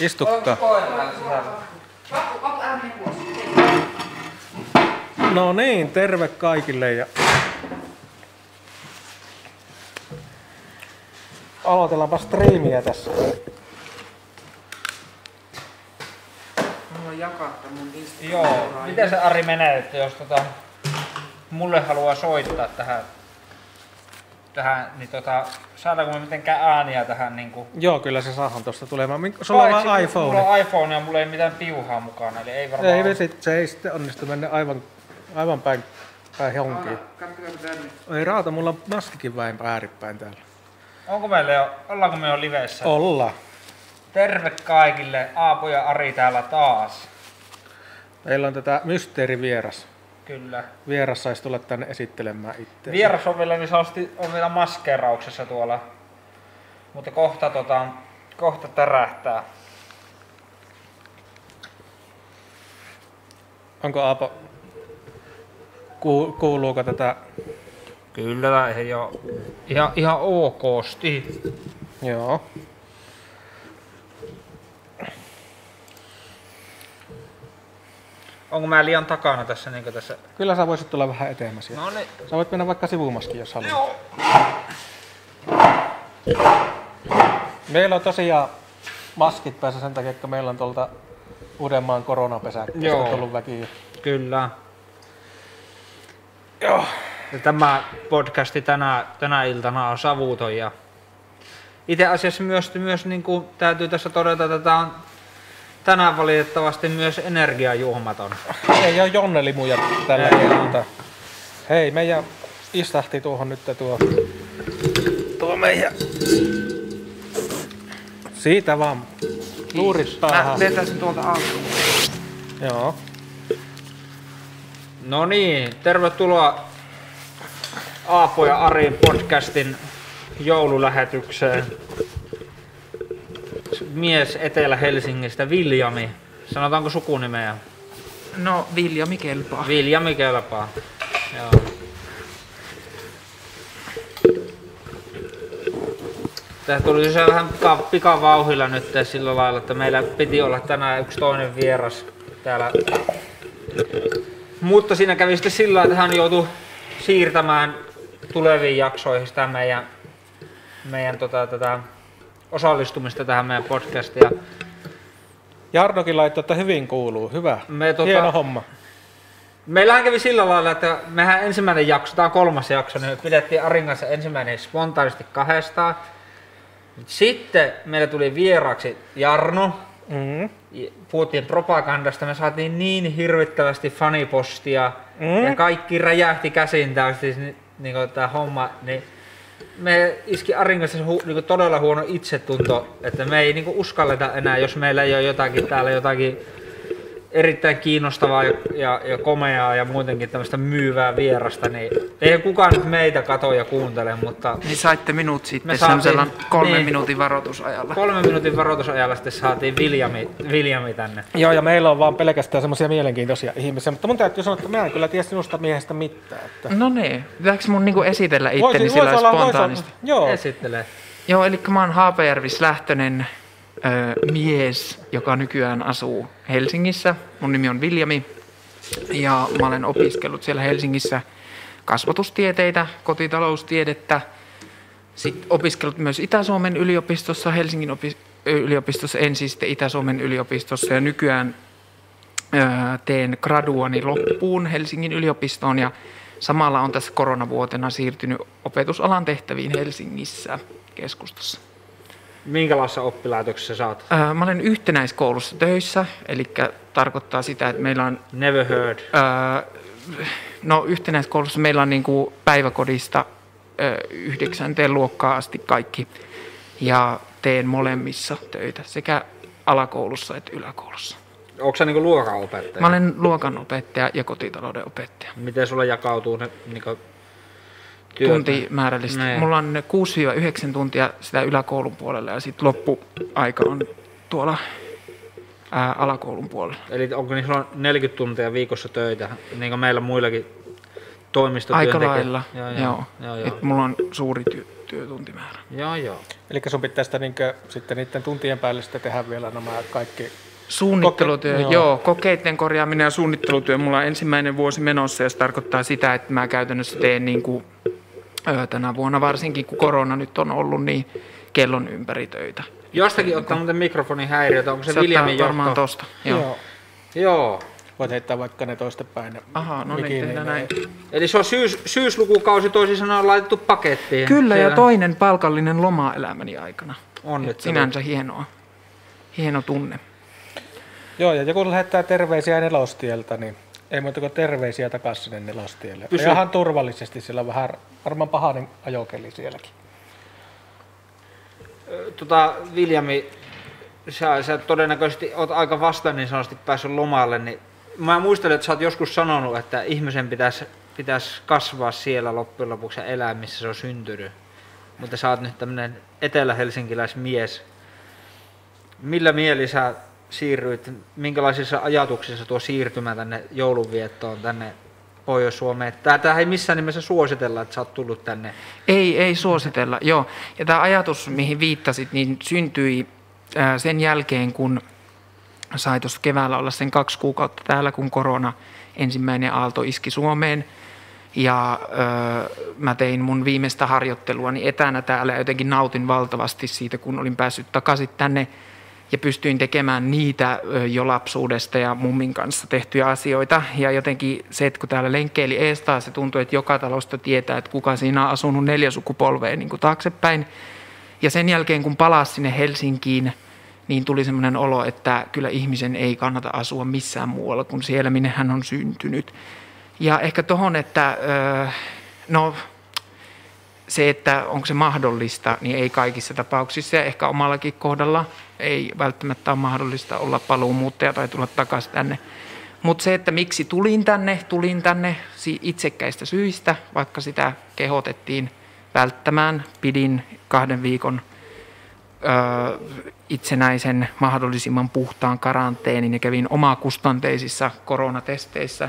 Istuttaa. pois. No niin, terve kaikille ja aloitellaanpa striimiä tässä. Haluan jakaa mun. Joo. Miten se Ari menee, että jos tota, mulle haluaa soittaa tähän, tähän niin tota, saadaanko me mitenkään ääniä tähän niinku Joo, kyllä se saahan tuosta tulemaan. Sulla on vaan iPhone. Mulla on iPhone ja mulla ei mitään piuhaa mukana, eli ei varmaan... Ei vesi, se ei sitten onnistu mennä aivan, aivan päin, päin tänne. Ei raata, mulla on maskikin väin ääripäin täällä. Onko meillä jo, ollaanko me jo livessä? Olla. Terve kaikille, Aapo ja Ari täällä taas. Meillä on tätä mysteerivieras. Kyllä. Vieras saisi tulla tänne esittelemään itse. Vieras on vielä, niin se on, vielä maskeerauksessa tuolla. Mutta kohta, tota, kohta tärähtää. Onko Aapo, ku, kuuluuko tätä? Kyllä, ei ole ihan, ihan okosti. Joo. Onko mä liian takana tässä, niin tässä? Kyllä sä voisit tulla vähän etemässä. No niin. Sä voit mennä vaikka sivumaskin, jos haluat. Joo. Meillä on tosiaan maskit päässä sen takia, että meillä on tuolta Uudenmaan koronapesäkkeestä Joo. tullut väki. Kyllä. Joo. Ja tämä podcasti tänä, tänä iltana on savuton ja itse asiassa myös, myös niin kuin täytyy tässä todeta, että tämä on tänään valitettavasti myös energiajuomaton. Ei ole Jonne-limuja tällä Ei kertaa. Hei, meidän istahti tuohon nyt tuo, tuo meidän... Siitä vaan. Luurit Mä päähän. vetäisin tuolta alkuun. Joo. No niin, tervetuloa Aapo ja Arin podcastin joululähetykseen. Mies Etelä-Helsingistä, Viljami. Sanotaanko sukunimeä? No, Viljami kelpaa. Viljami kelpaa. Joo. Tää tuli se vähän pika, pikavauhilla nyt sillä lailla, että meillä piti olla tänään yksi toinen vieras täällä. Mutta siinä kävi sitten sillä lailla, että hän joutui siirtämään tuleviin jaksoihin sitä meidän, meidän tota, tätä osallistumista tähän meidän podcastiin. Ja Jarnokin laittoi, että hyvin kuuluu. Hyvä. Me, tota- Hieno homma. Meillähän kävi sillä lailla, että mehän ensimmäinen jakso, tämä on kolmas jakso, niin me pidettiin Arin kanssa ensimmäinen spontaanisti kahdestaan. Sitten meille tuli vieraaksi Jarno, Mm. puhuttiin propagandasta, me saatiin niin hirvittävästi fanipostia Mm. ja kaikki räjähti käsin täysin niin, niin tämä homma, niin me iski Arin kanssa hu, niin todella huono itsetunto, että me ei niin uskalleta enää, jos meillä ei ole jotakin täällä jotakin erittäin kiinnostavaa ja, ja, ja komeaa ja muutenkin tämmöistä myyvää vierasta, niin ei kukaan nyt meitä kato ja kuuntele, mutta Niin saitte minut Me sitten saatiin- semmoisella kolmen niin. minuutin varoitusajalla. kolme minuutin varoitusajalla sitten saatiin Viljami, Viljami tänne. Joo, ja meillä on vaan pelkästään semmoisia mielenkiintoisia ihmisiä, mutta mun täytyy sanoa, että mä en kyllä tiedä sinusta miehestä mitään. Että... No niin, pitääkö mun niinku esitellä itteni Voisi- sillä voisi olla- voisi olla- spontaanisti? Joo, Esittelee. Joo, eli mä oon Haapajärvis lähtöinen mies, joka nykyään asuu Helsingissä. Mun nimi on Viljami ja mä olen opiskellut siellä Helsingissä kasvatustieteitä, kotitaloustiedettä. Sitten opiskellut myös Itä-Suomen yliopistossa, Helsingin opi- yliopistossa, ensin sitten Itä-Suomen yliopistossa ja nykyään teen graduani loppuun Helsingin yliopistoon ja samalla on tässä koronavuotena siirtynyt opetusalan tehtäviin Helsingissä keskustassa. Minkälaisessa oppilaitoksessa sä oot? Ö, Mä olen yhtenäiskoulussa töissä, eli tarkoittaa sitä, että meillä on Never heard. Öö, no yhtenäiskoulussa meillä on niin kuin päiväkodista öö, yhdeksänteen luokkaan asti kaikki. Ja teen molemmissa töitä, sekä alakoulussa että yläkoulussa. Onko sä niinku luokanopettaja? Mä olen luokanopettaja ja kotitalouden opettaja. Miten sulla jakautuu ne niinku, työt? Tuntimäärällisesti. Niin. Mulla on 6-9 tuntia sitä yläkoulun puolella ja sitten loppuaika on tuolla ää, alakoulun puolella. Eli onko niin on 40 tuntia viikossa töitä, niin kuin meillä muillakin Aika toimistotyöntekijöillä? lailla, joo. Joo, joo. joo, joo, joo. Et mulla on suuri työ, työtuntimäärä. Joo, joo. Eli sun pitää sitä niinkö, sitten niiden tuntien päälle sitten tehdä vielä nämä kaikki. Suunnittelutyö, Koke- joo. joo. joo, kokeiden korjaaminen ja suunnittelutyö. Mulla on ensimmäinen vuosi menossa ja se tarkoittaa sitä, että mä käytännössä teen niin kuin, tänä vuonna varsinkin, kun korona nyt on ollut, niin kellon ympäri töitä. Jostakin ottaa muuten mikrofonin häiriötä, onko se, Se Viljamin varmaan tosta. Joo. Joo. Joo. Voit heittää vaikka ne toistepäin. ne Aha, no niin, tehdään näin. Eli se on syys, syyslukukausi toisin sanoen laitettu pakettiin. Kyllä, ja Siellä toinen palkallinen loma elämäni aikana. On nyt sinänsä hienoa. Hieno tunne. Joo, ja joku lähettää terveisiä nelostieltä, niin ei muuta kuin terveisiä takaisin sinne nelostielle. Pysy- ihan turvallisesti, siellä on vähän varmaan pahainen ajokeli sielläkin. Tota, Viljami, sä, sä todennäköisesti oot aika vasta niin sanotusti päässyt lomalle, niin mä muistelen, että sä oot joskus sanonut, että ihmisen pitäisi pitäisi kasvaa siellä loppujen lopuksi ja elää, missä se on syntynyt. Mutta sä oot nyt tämmönen etelä-helsinkiläismies. Millä mieli sä siirryit, minkälaisissa ajatuksissa tuo siirtymä tänne joulunviettoon tänne Pohjois-Suomeen? Tää ei missään nimessä suositella, että sä oot tullut tänne. Ei, ei suositella, joo. Ja tämä ajatus, mihin viittasit, niin syntyi sen jälkeen, kun sai tuossa keväällä olla sen kaksi kuukautta täällä, kun korona ensimmäinen aalto iski Suomeen. Ja öö, mä tein mun viimeistä harjoitteluani etänä täällä ja jotenkin nautin valtavasti siitä, kun olin päässyt takaisin tänne ja pystyin tekemään niitä jo lapsuudesta ja mummin kanssa tehtyjä asioita. Ja jotenkin se, että kun täällä lenkkeili eestaa, se tuntui, että joka talosta tietää, että kuka siinä on asunut neljä sukupolvea niin kuin taaksepäin. Ja sen jälkeen, kun palasi sinne Helsinkiin, niin tuli semmoinen olo, että kyllä ihmisen ei kannata asua missään muualla kuin siellä, minne hän on syntynyt. Ja ehkä tuohon, että no, se, että onko se mahdollista, niin ei kaikissa tapauksissa ja ehkä omallakin kohdalla ei välttämättä ole mahdollista olla paluumuuttaja tai tulla takaisin tänne. Mutta se, että miksi tulin tänne, tulin tänne itsekkäistä syistä, vaikka sitä kehotettiin välttämään. Pidin kahden viikon ö, itsenäisen mahdollisimman puhtaan karanteenin ja kävin omakustanteisissa koronatesteissä.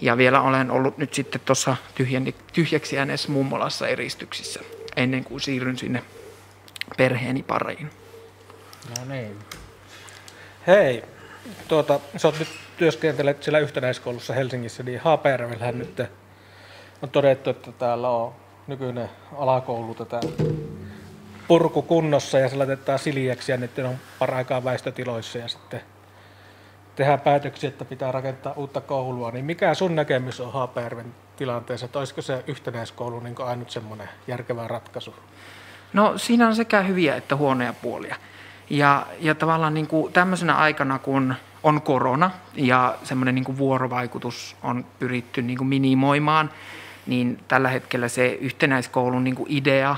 Ja vielä olen ollut nyt sitten tuossa tyhjäksi jääneessä mummolassa eristyksissä ennen kuin siirryn sinne perheeni pariin. No niin. Hei, tuota, sä oot nyt työskentelet siellä yhtenäiskoulussa Helsingissä, niin Haapajärvellähän nyt on todettu, että täällä on nykyinen alakoulu tätä purku kunnossa ja se laitetaan siljäksi ja nyt on paraikaa väistötiloissa ja sitten tehdään päätöksiä, että pitää rakentaa uutta koulua. Niin mikä sun näkemys on Haapajärven tilanteessa, että olisiko se yhtenäiskoulu niin ainut semmoinen järkevä ratkaisu? No siinä on sekä hyviä että huonoja puolia. Ja, ja tavallaan niin kuin tämmöisenä aikana, kun on korona ja semmoinen niin kuin vuorovaikutus on pyritty niin kuin minimoimaan, niin tällä hetkellä se yhtenäiskoulun niin kuin idea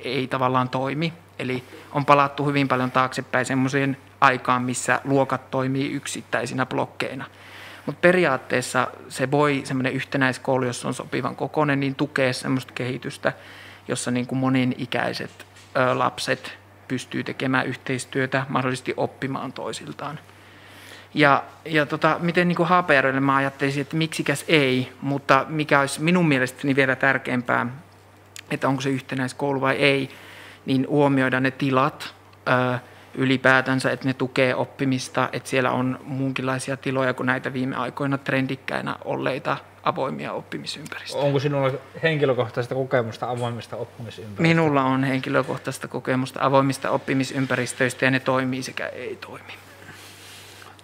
ei tavallaan toimi. Eli on palattu hyvin paljon taaksepäin semmoiseen aikaan, missä luokat toimii yksittäisinä blokkeina. Mutta periaatteessa se voi, semmoinen yhtenäiskoulu, jos on sopivan kokoinen, niin tukea semmoista kehitystä, jossa niin kuin moninikäiset ö, lapset pystyy tekemään yhteistyötä, mahdollisesti oppimaan toisiltaan. Ja, ja tota, miten niin HPRlle mä ajattelisin, että miksikäs ei, mutta mikä olisi minun mielestäni vielä tärkeämpää, että onko se yhtenäiskoulu vai ei, niin huomioida ne tilat ö, ylipäätänsä, että ne tukee oppimista, että siellä on muunkinlaisia tiloja kuin näitä viime aikoina trendikkäinä olleita avoimia oppimisympäristöjä. Onko sinulla henkilökohtaista kokemusta avoimista oppimisympäristöistä? Minulla on henkilökohtaista kokemusta avoimista oppimisympäristöistä ja ne toimii sekä ei toimi.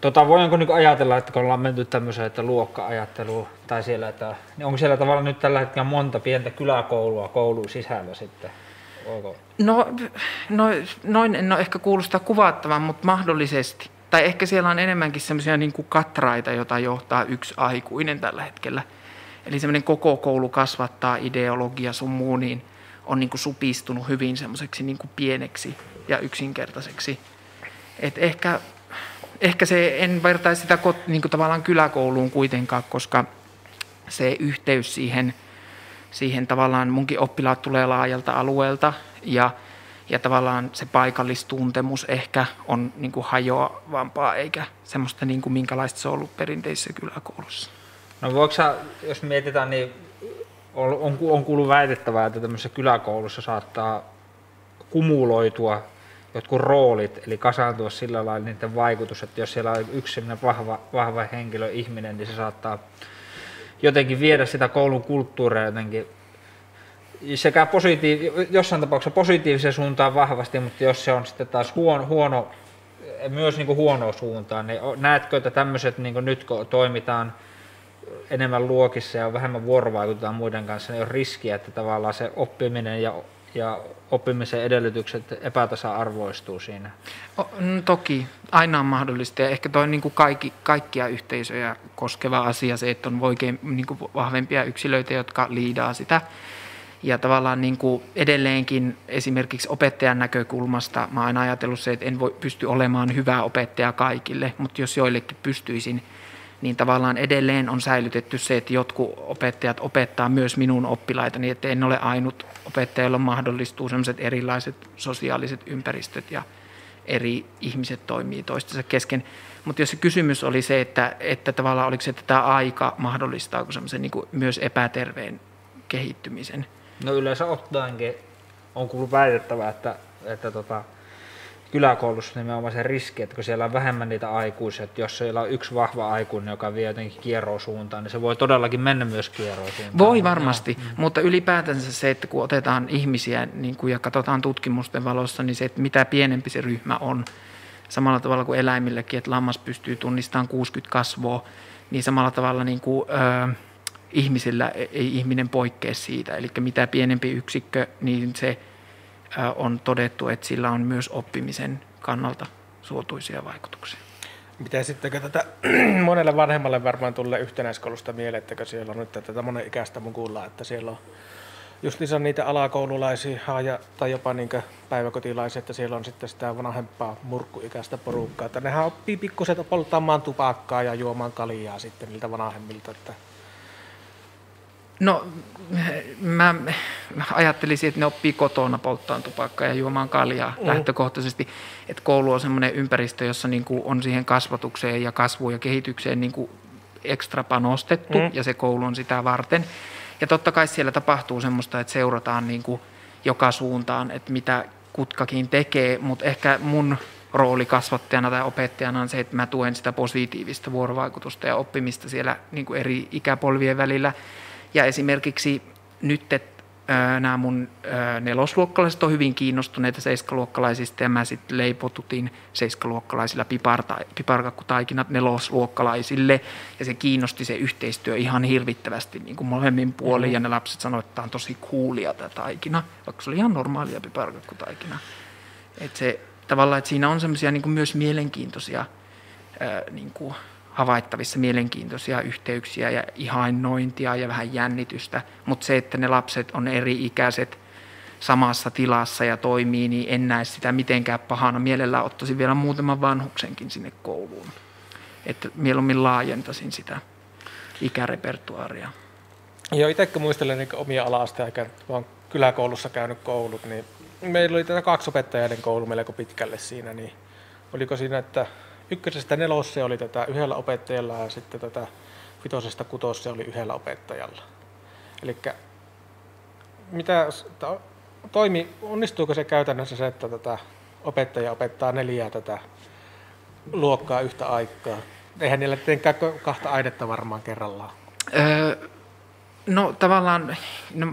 Tota, voidaanko nyt ajatella, että kun ollaan menty tämmöiseen, että luokka-ajatteluun, tai siellä, että, niin onko siellä tavallaan nyt tällä hetkellä monta pientä kyläkoulua koulun sisällä sitten? Voiko? No, no noin en ole ehkä kuulostaa kuvattavan, mutta mahdollisesti. Tai ehkä siellä on enemmänkin semmoisia niin kuin katraita, jota johtaa yksi aikuinen tällä hetkellä. Eli semmoinen koko koulu kasvattaa ideologia sun muu, niin on niin kuin supistunut hyvin semmoiseksi niin kuin pieneksi ja yksinkertaiseksi. Et ehkä, ehkä se, en vertaisi sitä niin kuin tavallaan kyläkouluun kuitenkaan, koska se yhteys siihen, siihen tavallaan munkin oppilaat tulee laajalta alueelta ja, ja tavallaan se paikallistuntemus ehkä on niin kuin hajoavampaa eikä semmoista niin kuin minkälaista se on ollut perinteisessä kyläkoulussa. No voiko sä, jos mietitään, niin on, on, on kuullut väitettävää, että tämmöisessä kyläkoulussa saattaa kumuloitua jotkut roolit, eli kasaantua sillä lailla niiden vaikutus, että jos siellä on yksi vahva, vahva henkilö, ihminen, niin se saattaa jotenkin viedä sitä koulun kulttuuria jotenkin sekä positiiv- jossain tapauksessa positiiviseen suuntaan vahvasti, mutta jos se on sitten taas huono, huono myös niin kuin huonoa suuntaan, niin näetkö, että tämmöiset niin nyt kun toimitaan enemmän luokissa ja vähemmän vuorovaikutetaan muiden kanssa, niin on riskiä, että tavallaan se oppiminen ja, ja oppimisen edellytykset epätasa-arvoistuu siinä? No, toki, aina on mahdollista. Ja ehkä toi niin kuin kaikki, kaikkia yhteisöjä koskeva asia se, että on oikein niin kuin vahvempia yksilöitä, jotka liidaa sitä ja tavallaan niin kuin edelleenkin esimerkiksi opettajan näkökulmasta mä oon aina ajatellut se, että en voi pysty olemaan hyvä opettaja kaikille, mutta jos joillekin pystyisin, niin tavallaan edelleen on säilytetty se, että jotkut opettajat opettaa myös minun oppilaitani, että en ole ainut opettaja, jolla mahdollistuu sellaiset erilaiset sosiaaliset ympäristöt ja eri ihmiset toimii toistensa kesken. Mutta jos se kysymys oli se, että, että tavallaan oliko se, että tämä aika mahdollistaako semmoisen niin myös epäterveen kehittymisen – No yleensä ottaenkin on kuullut väitettävää, että, että tota, kyläkoulussa nimenomaan se riski, että kun siellä on vähemmän niitä aikuisia, että jos siellä on yksi vahva aikuinen, joka vie jotenkin kierroon suuntaan, niin se voi todellakin mennä myös kierroon suuntaan. Voi varmasti, no. mutta ylipäätänsä se, että kun otetaan ihmisiä niin kun, ja katsotaan tutkimusten valossa, niin se, että mitä pienempi se ryhmä on, samalla tavalla kuin eläimilläkin, että lammas pystyy tunnistamaan 60 kasvoa, niin samalla tavalla niin kuin, öö, ihmisillä ei ihminen poikkea siitä. Eli mitä pienempi yksikkö, niin se on todettu, että sillä on myös oppimisen kannalta suotuisia vaikutuksia. Miten sitten tätä monelle vanhemmalle varmaan tulee yhtenäiskoulusta mieleen, että siellä on nyt tätä monen ikäistä mun kuulla, että siellä on just lisää niitä alakoululaisia ja, tai jopa niin päiväkotilaisia, että siellä on sitten sitä vanhempaa murkkuikäistä porukkaa. Että nehän oppii pikkuset polttamaan tupakkaa ja juomaan kaljaa sitten niiltä vanhemmilta. Että No mä ajattelisin, että ne oppii kotona polttaan tupakkaa ja juomaan kaljaa mm. lähtökohtaisesti. Että koulu on semmoinen ympäristö, jossa niin kuin on siihen kasvatukseen ja kasvuun ja kehitykseen niin kuin ekstra panostettu mm. ja se koulu on sitä varten. Ja totta kai siellä tapahtuu semmoista, että seurataan niin kuin joka suuntaan, että mitä kutkakin tekee, mutta ehkä mun rooli kasvattajana tai opettajana on se, että mä tuen sitä positiivista vuorovaikutusta ja oppimista siellä niin kuin eri ikäpolvien välillä – ja esimerkiksi nyt että nämä mun nelosluokkalaiset on hyvin kiinnostuneita seiskaluokkalaisista ja mä sitten leipotutin seiskaluokkalaisilla piparkakkutaikinat nelosluokkalaisille ja se kiinnosti se yhteistyö ihan hirvittävästi niin kuin molemmin puolin mm-hmm. ja ne lapset sanoivat, että tämä on tosi kuulia tämä taikina, vaikka se oli ihan normaalia piparkakkutaikina. Että se tavallaan, että siinä on semmoisia niin myös mielenkiintoisia ää, niin kuin havaittavissa mielenkiintoisia yhteyksiä ja ihannointia ja vähän jännitystä, mutta se, että ne lapset on eri ikäiset samassa tilassa ja toimii, niin en näe sitä mitenkään pahana. Mielellään ottaisin vielä muutaman vanhuksenkin sinne kouluun. Että mieluummin laajentaisin sitä ikärepertuaaria. Joo, itse kun muistelen niin omia ala-asteaikaa, kun olen kyläkoulussa käynyt koulut, niin meillä oli tätä kaksi opettajaiden koulu melko pitkälle siinä, niin oliko siinä, että ykkösestä nelosse oli tätä yhdellä opettajalla ja sitten tätä vitosesta kutosse oli yhdellä opettajalla. Eli mitä toimi, onnistuuko se käytännössä se, että tätä opettaja opettaa neljää tätä luokkaa yhtä aikaa? Eihän niillä tietenkään kahta ainetta varmaan kerrallaan. Öö, no tavallaan no,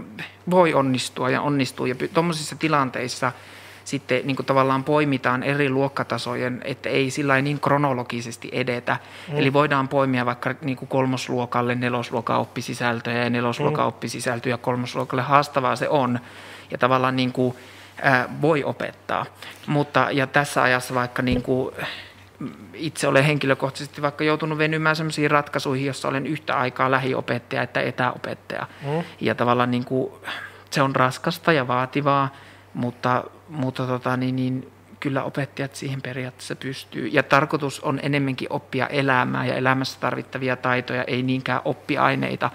voi onnistua ja onnistuu. Ja tuommoisissa tilanteissa – sitten niin kuin tavallaan poimitaan eri luokkatasojen, että ei sillä niin kronologisesti edetä. Mm. Eli voidaan poimia vaikka niin kuin kolmosluokalle nelosluokan oppisisältöjä ja nelosluokan mm. oppisisältöjä kolmosluokalle haastavaa se on. Ja tavallaan niin kuin, ää, voi opettaa. Mutta ja tässä ajassa vaikka niin kuin, itse olen henkilökohtaisesti vaikka joutunut venymään sellaisiin ratkaisuihin, jossa olen yhtä aikaa lähiopettaja että etäopettaja. Mm. Ja tavallaan niin kuin, se on raskasta ja vaativaa, mutta mutta tota, niin, niin, kyllä opettajat siihen periaatteessa pystyy. Ja tarkoitus on enemmänkin oppia elämää ja elämässä tarvittavia taitoja, ei niinkään oppiaineita.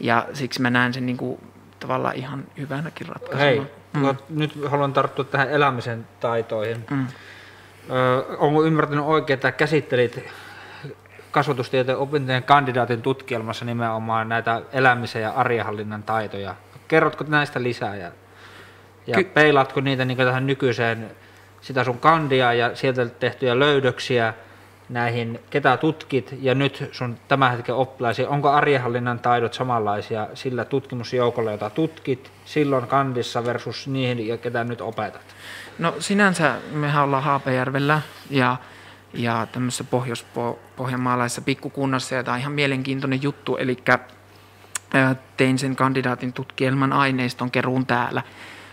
Ja siksi mä näen sen niin kuin, tavallaan ihan hyvänäkin ratkaisuna. Hei, mm. nyt haluan tarttua tähän elämisen taitoihin. Mm. Ö, onko ymmärtänyt oikein, että käsittelit kasvatustieteen opintojen kandidaatin tutkielmassa nimenomaan näitä elämisen ja arjenhallinnan taitoja. Kerrotko näistä lisää ja, ja Ky- peilaatko niitä niin tähän nykyiseen sitä sun kandia ja sieltä tehtyjä löydöksiä näihin, ketä tutkit ja nyt sun tämän hetken oppilaisiin, onko arjenhallinnan taidot samanlaisia sillä tutkimusjoukolla, jota tutkit silloin kandissa versus niihin, ja ketä nyt opetat? No sinänsä mehän ollaan Haapajärvellä ja, ja tämmöisessä pohjois-pohjanmaalaisessa pikkukunnassa ja tämä on ihan mielenkiintoinen juttu, eli tein sen kandidaatin tutkielman aineiston keruun täällä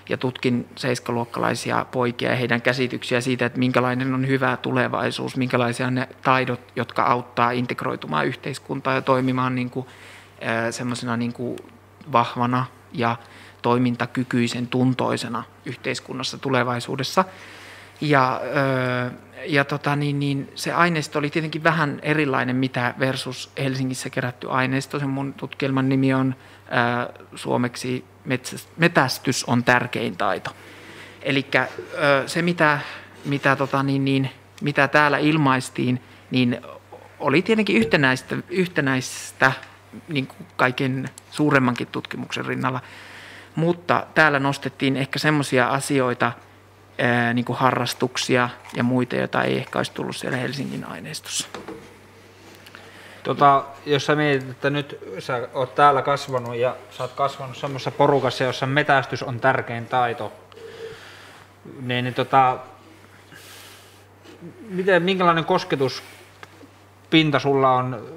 ja tutkin seiskaluokkalaisia poikia ja heidän käsityksiä siitä, että minkälainen on hyvä tulevaisuus, minkälaisia ne taidot, jotka auttaa integroitumaan yhteiskuntaan ja toimimaan niin kuin, semmoisena niin kuin vahvana ja toimintakykyisen tuntoisena yhteiskunnassa tulevaisuudessa. Ja, ja tota, niin, niin, se aineisto oli tietenkin vähän erilainen, mitä versus Helsingissä kerätty aineisto. Sen mun tutkielman nimi on ää, suomeksi metästys on tärkein taito. Eli se, mitä, mitä, tota, niin, niin, mitä täällä ilmaistiin, niin oli tietenkin yhtenäistä, yhtenäistä niin kuin kaiken suuremmankin tutkimuksen rinnalla. Mutta täällä nostettiin ehkä semmoisia asioita, niin kuin harrastuksia ja muita, joita ei ehkä olisi tullut siellä Helsingin aineistossa. Tota, jos sä mietit, että nyt sä oot täällä kasvanut ja sä oot kasvanut semmoisessa porukassa, jossa metästys on tärkein taito, niin, niin tota, miten, minkälainen kosketuspinta sulla on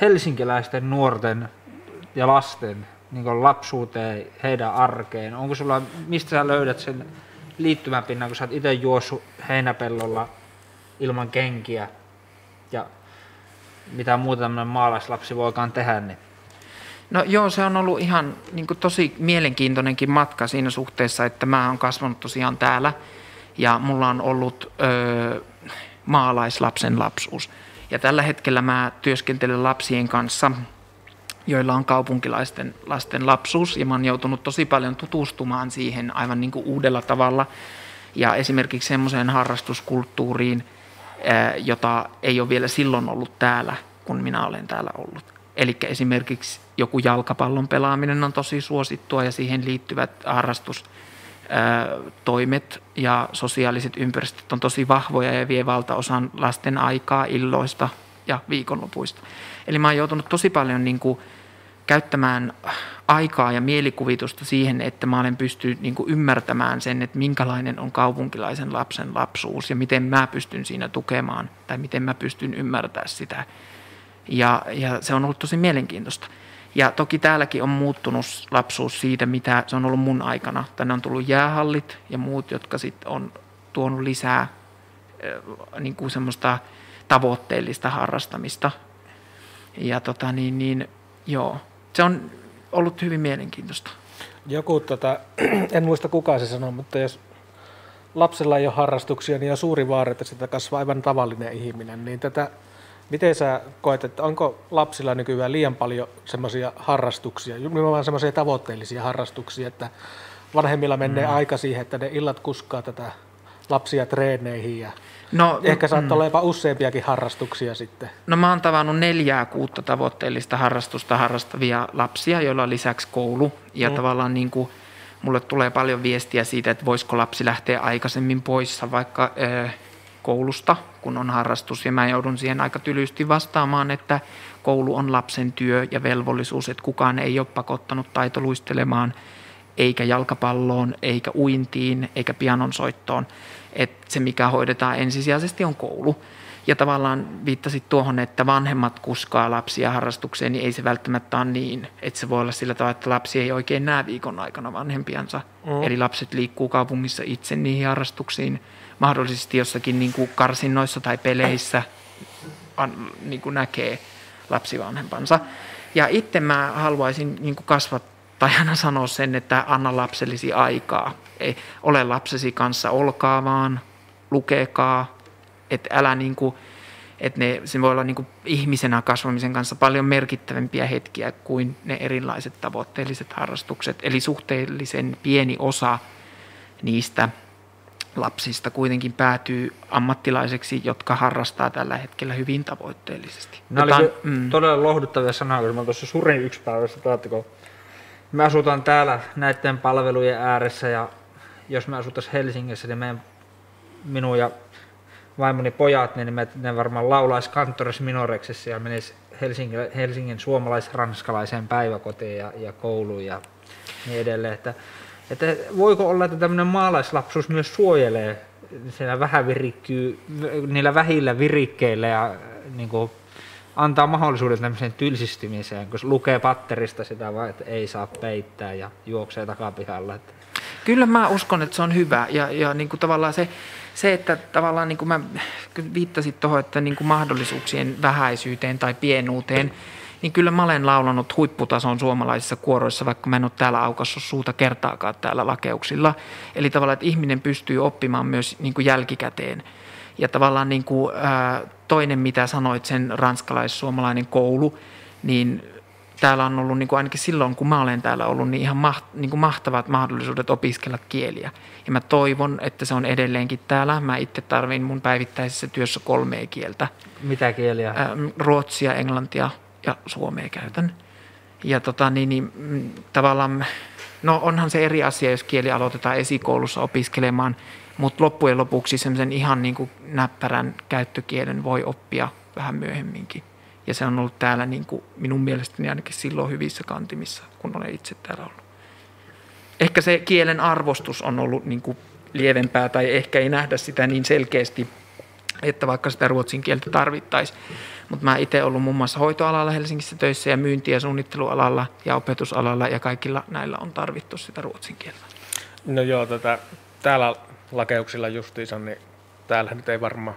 helsinkiläisten nuorten ja lasten niin lapsuuteen, heidän arkeen? Onko sulla, mistä sä löydät sen liittymäpinnan, kun sä oot itse juossut heinäpellolla ilman kenkiä ja mitä muuta tämmöinen maalaislapsi voikaan tehdä. Niin. No joo, se on ollut ihan niin kuin tosi mielenkiintoinenkin matka siinä suhteessa, että mä oon kasvanut tosiaan täällä ja mulla on ollut öö, maalaislapsen lapsuus. Ja tällä hetkellä mä työskentelen lapsien kanssa, joilla on kaupunkilaisten lasten lapsuus ja mä oon joutunut tosi paljon tutustumaan siihen aivan niin kuin uudella tavalla ja esimerkiksi semmoiseen harrastuskulttuuriin, jota ei ole vielä silloin ollut täällä, kun minä olen täällä ollut. Eli esimerkiksi joku jalkapallon pelaaminen on tosi suosittua ja siihen liittyvät harrastustoimet ja sosiaaliset ympäristöt on tosi vahvoja ja vie valtaosan lasten aikaa illoista ja viikonlopuista. Eli mä oon joutunut tosi paljon niin kuin käyttämään aikaa ja mielikuvitusta siihen, että mä olen pysty niin ymmärtämään sen, että minkälainen on kaupunkilaisen lapsen lapsuus ja miten mä pystyn siinä tukemaan tai miten mä pystyn ymmärtämään sitä. Ja, ja se on ollut tosi mielenkiintoista. Ja toki täälläkin on muuttunut lapsuus siitä, mitä se on ollut mun aikana. Tänne on tullut jäähallit ja muut, jotka sitten on tuonut lisää niin kuin semmoista tavoitteellista harrastamista. Ja tota niin, niin joo, se on ollut hyvin mielenkiintoista. Joku, tota, en muista kuka se sanoi, mutta jos lapsella ei ole harrastuksia, niin on suuri vaara, että sitä kasvaa aivan tavallinen ihminen. Niin tätä, miten sä koet, että onko lapsilla nykyään liian paljon semmoisia harrastuksia, nimenomaan semmoisia tavoitteellisia harrastuksia, että vanhemmilla menee mm. aika siihen, että ne illat kuskaa tätä lapsia treeneihin ja No, Ehkä saattaa mm. olla jopa useampiakin harrastuksia sitten. No mä oon tavannut neljää kuutta tavoitteellista harrastusta harrastavia lapsia, joilla on lisäksi koulu. Ja mm. tavallaan niin kuin, mulle tulee paljon viestiä siitä, että voisiko lapsi lähteä aikaisemmin poissa vaikka äh, koulusta, kun on harrastus. Ja mä joudun siihen aika tylysti vastaamaan, että koulu on lapsen työ ja velvollisuus, että kukaan ei ole pakottanut taitoluistelemaan eikä jalkapalloon, eikä uintiin, eikä pianonsoittoon että se mikä hoidetaan ensisijaisesti on koulu. Ja tavallaan viittasit tuohon, että vanhemmat kuskaa lapsia harrastukseen, niin ei se välttämättä ole niin. Että se voi olla sillä tavalla, että lapsi ei oikein näe viikon aikana vanhempiansa. Mm. Eli lapset liikkuu kaupungissa itse niihin harrastuksiin, mahdollisesti jossakin niin kuin karsinnoissa tai peleissä niin kuin näkee lapsivanhempansa. Ja itse mä haluaisin niin kuin kasvattajana sanoa sen, että anna lapsellisi aikaa ei ole lapsesi kanssa, olkaa vaan, lukekaa, että älä niin kuin, että ne, se voi olla niin kuin ihmisenä kasvamisen kanssa paljon merkittävämpiä hetkiä kuin ne erilaiset tavoitteelliset harrastukset. Eli suhteellisen pieni osa niistä lapsista kuitenkin päätyy ammattilaiseksi, jotka harrastaa tällä hetkellä hyvin tavoitteellisesti. Nämä Jota- oli mm. todella lohduttavia sanoja, kun mä tuossa surin yksi päivä että kun me asutaan täällä näiden palvelujen ääressä ja jos me asuttaisiin Helsingissä, niin meidän, minun ja vaimoni pojat, niin me, ne varmaan laulaisi kanttoris minoreksissa ja menis Helsingin, Helsingin suomalais-ranskalaiseen päiväkotiin ja, ja kouluun ja niin edelleen. Että, että voiko olla, että tämmöinen maalaislapsuus myös suojelee vähän virikkyy, niillä vähillä virikkeillä ja niin kuin, antaa mahdollisuuden tämmöiseen tylsistymiseen, kun lukee patterista sitä vaan, että ei saa peittää ja juoksee takapihalla. Että Kyllä mä uskon, että se on hyvä ja, ja niin kuin tavallaan se, se, että tavallaan niin kuin mä kyllä viittasin tuohon, että niin kuin mahdollisuuksien vähäisyyteen tai pienuuteen, niin kyllä mä olen laulanut huipputason suomalaisissa kuoroissa, vaikka mä en ole täällä aukassut suuta kertaakaan täällä lakeuksilla. Eli tavallaan, että ihminen pystyy oppimaan myös niin kuin jälkikäteen. Ja tavallaan niin kuin, ää, toinen, mitä sanoit, sen ranskalais-suomalainen koulu, niin täällä on ollut niin kuin ainakin silloin, kun mä olen täällä ollut, niin ihan maht, niin kuin mahtavat mahdollisuudet opiskella kieliä. Ja mä toivon, että se on edelleenkin täällä. Mä itse tarvin mun päivittäisessä työssä kolmea kieltä. mitä kieliä? Ruotsia, englantia ja suomea käytän. Ja tota, niin, niin, mm, tavallaan, no onhan se eri asia, jos kieli aloitetaan esikoulussa opiskelemaan, mutta loppujen lopuksi semmoisen ihan niin kuin näppärän käyttökielen voi oppia vähän myöhemminkin. Ja se on ollut täällä niin kuin minun mielestäni ainakin silloin hyvissä kantimissa, kun olen itse täällä ollut. Ehkä se kielen arvostus on ollut niin kuin lievempää tai ehkä ei nähdä sitä niin selkeästi, että vaikka sitä ruotsin kieltä tarvittaisiin. Mutta mä itse ollut muun muassa hoitoalalla Helsingissä töissä ja myynti- ja suunnittelualalla ja opetusalalla ja kaikilla näillä on tarvittu sitä ruotsin kieltä. No joo, tätä, täällä lakeuksilla justiinsa, niin täällä nyt ei varmaan,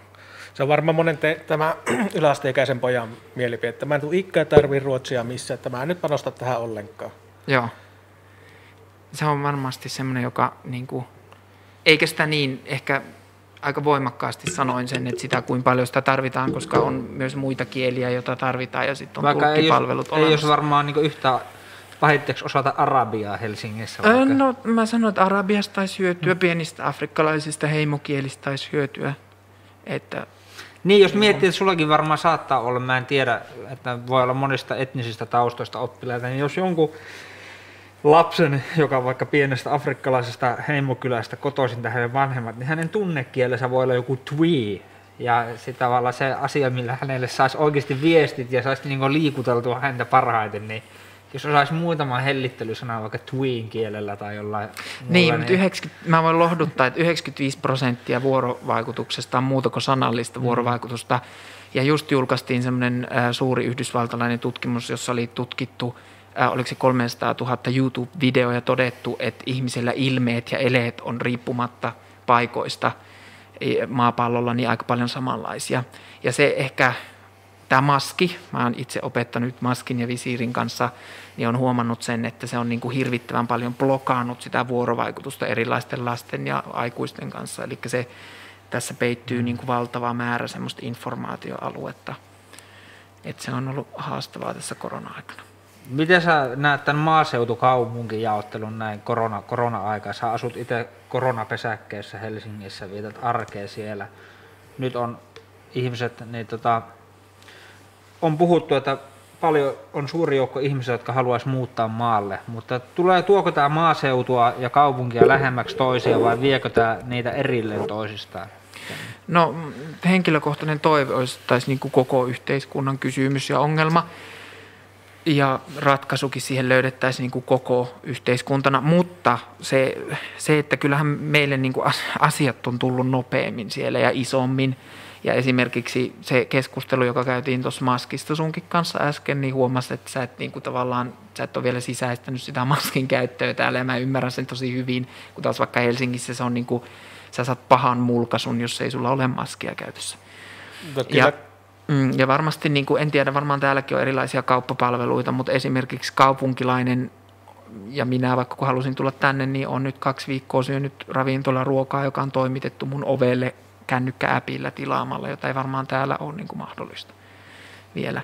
se on varmaan monen te, tämä yläasteikäisen pojan mielipide, että mä en tule ikään tarvii ruotsia missä, että mä en nyt panosta tähän ollenkaan. Joo. Se on varmasti semmoinen, joka niin kuin, eikä sitä niin ehkä aika voimakkaasti sanoin sen, että sitä kuin paljon sitä tarvitaan, koska on myös muita kieliä, joita tarvitaan ja sitten on Vaikka ei jos, tulkkipalvelut ei jos olemassa. varmaan niin yhtä pahitteeksi osata arabiaa Helsingissä. Vaikka. No mä sanoin, että arabiasta taisi hyötyä, pienistä afrikkalaisista heimokielistä taisi hyötyä. Että Niin, jos miettii, että sullakin varmaan saattaa olla, mä en tiedä, että voi olla monista etnisistä taustoista oppilaita, niin jos jonkun lapsen, joka on vaikka pienestä afrikkalaisesta heimokylästä kotoisin tai hänen vanhemmat, niin hänen tunnekielensä voi olla joku twi. Ja sitten tavallaan se asia, millä hänelle saisi oikeasti viestit ja saisi niin liikuteltua häntä parhaiten, niin jos osaisi muutaman hellittelysanan vaikka tween kielellä tai jollain Niin, mutta 90, mä voin lohduttaa, että 95 prosenttia vuorovaikutuksesta on muuta kuin sanallista vuorovaikutusta. Ja just julkaistiin semmoinen äh, suuri yhdysvaltalainen tutkimus, jossa oli tutkittu, äh, oliko se 300 000 YouTube-videoa ja todettu, että ihmisellä ilmeet ja eleet on riippumatta paikoista i- maapallolla niin aika paljon samanlaisia. Ja se ehkä tämä maski, mä oon itse opettanut maskin ja visiirin kanssa, niin on huomannut sen, että se on niin kuin hirvittävän paljon blokannut sitä vuorovaikutusta erilaisten lasten ja aikuisten kanssa. Eli se tässä peittyy niin kuin valtava määrä semmoista informaatioaluetta. Että se on ollut haastavaa tässä korona-aikana. Miten sä näet tämän maaseutukaupunkin jaottelun näin korona, korona-aikaa? Sä asut itse koronapesäkkeessä Helsingissä, vietät arkea siellä. Nyt on ihmiset, niin tota, on puhuttu, että paljon on suuri joukko ihmisiä, jotka haluaisi muuttaa maalle, mutta tulee, tuoko tämä maaseutua ja kaupunkia lähemmäksi toisia vai viekö tämä niitä erilleen toisistaan? No henkilökohtainen toive olisi taisi niin kuin koko yhteiskunnan kysymys ja ongelma. Ja ratkaisukin siihen löydettäisiin niin kuin koko yhteiskuntana, mutta se, se että kyllähän meille niin kuin as- asiat on tullut nopeammin siellä ja isommin. Ja esimerkiksi se keskustelu, joka käytiin tuossa maskista sunkin kanssa äsken, niin huomasi, että sä et niin kuin tavallaan, sä et ole vielä sisäistänyt sitä maskin käyttöä täällä, ja mä ymmärrän sen tosi hyvin, kun taas vaikka Helsingissä se on niin kuin, sä saat pahan mulkaisun, jos ei sulla ole maskia käytössä. No, Ja, mm, ja varmasti, niin kuin, en tiedä, varmaan täälläkin on erilaisia kauppapalveluita, mutta esimerkiksi kaupunkilainen ja minä, vaikka kun halusin tulla tänne, niin on nyt kaksi viikkoa syönyt ravintola ruokaa, joka on toimitettu mun ovelle kännykkääpillä tilaamalla, jota ei varmaan täällä ole niin kuin mahdollista vielä.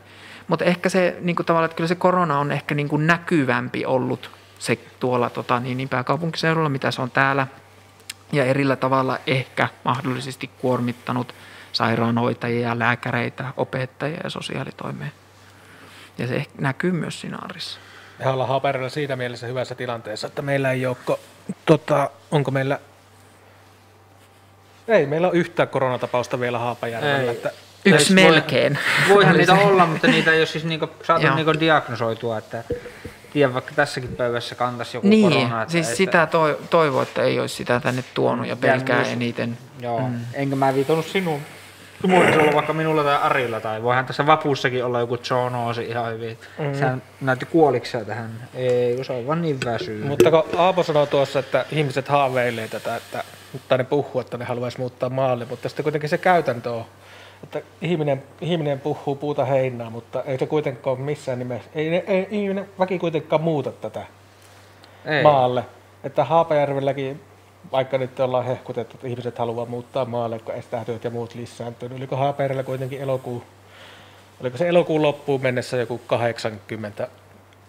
Mutta ehkä se niin kuin tavallaan, että kyllä se korona on ehkä niin kuin näkyvämpi ollut se tuolla tota, niin, niin pääkaupunkiseudulla, mitä se on täällä. ja erillä tavalla ehkä mahdollisesti kuormittanut sairaanhoitajia, lääkäreitä, opettajia ja sosiaalitoimea. Ja se näkyy myös siinä arissa. Me ollaan Haapajarvella siinä mielessä hyvässä tilanteessa, että meillä ei ole, tota, onko meillä, ei meillä ole yhtään koronatapausta vielä Haapajärvellä. Että, Yksi Voi- melkein. Voihan niitä olla, mutta niitä ei ole siis niinku saatu niinku diagnosoitua, että tiedän vaikka tässäkin päivässä kantaisi joku Niin, korona. Että siis ei sitä toi, toivoa, että ei olisi sitä tänne tuonut ja pelkää myös- eniten. Joo, mm. enkä mä viitonut sinun. Voisi olla vaikka minulla tai Arilla, tai voihan tässä vapussakin olla joku zoonoosi ihan hyvin. Mm. Sehän näytti kuoliksia tähän. Ei, kun se on vaan niin väsyy. mutta kun Aapo sanoi tuossa, että ihmiset haaveilee tätä, että, tai ne puhuu, että ne haluaisi muuttaa maalle, mutta sitten kuitenkin se käytäntö on, että ihminen, ihminen puhuu puuta heinää, mutta ei se kuitenkaan missään nimessä, ei, ne- ei ihminen, väki kuitenkaan muuta tätä ei. maalle. Että Haapajärvelläkin, vaikka nyt ollaan hehkutettu, että ihmiset haluaa muuttaa maalle, kun estätyöt ja muut lisääntyy, oliko Haapajärvellä kuitenkin elokuu, oliko se elokuun loppuun mennessä joku 80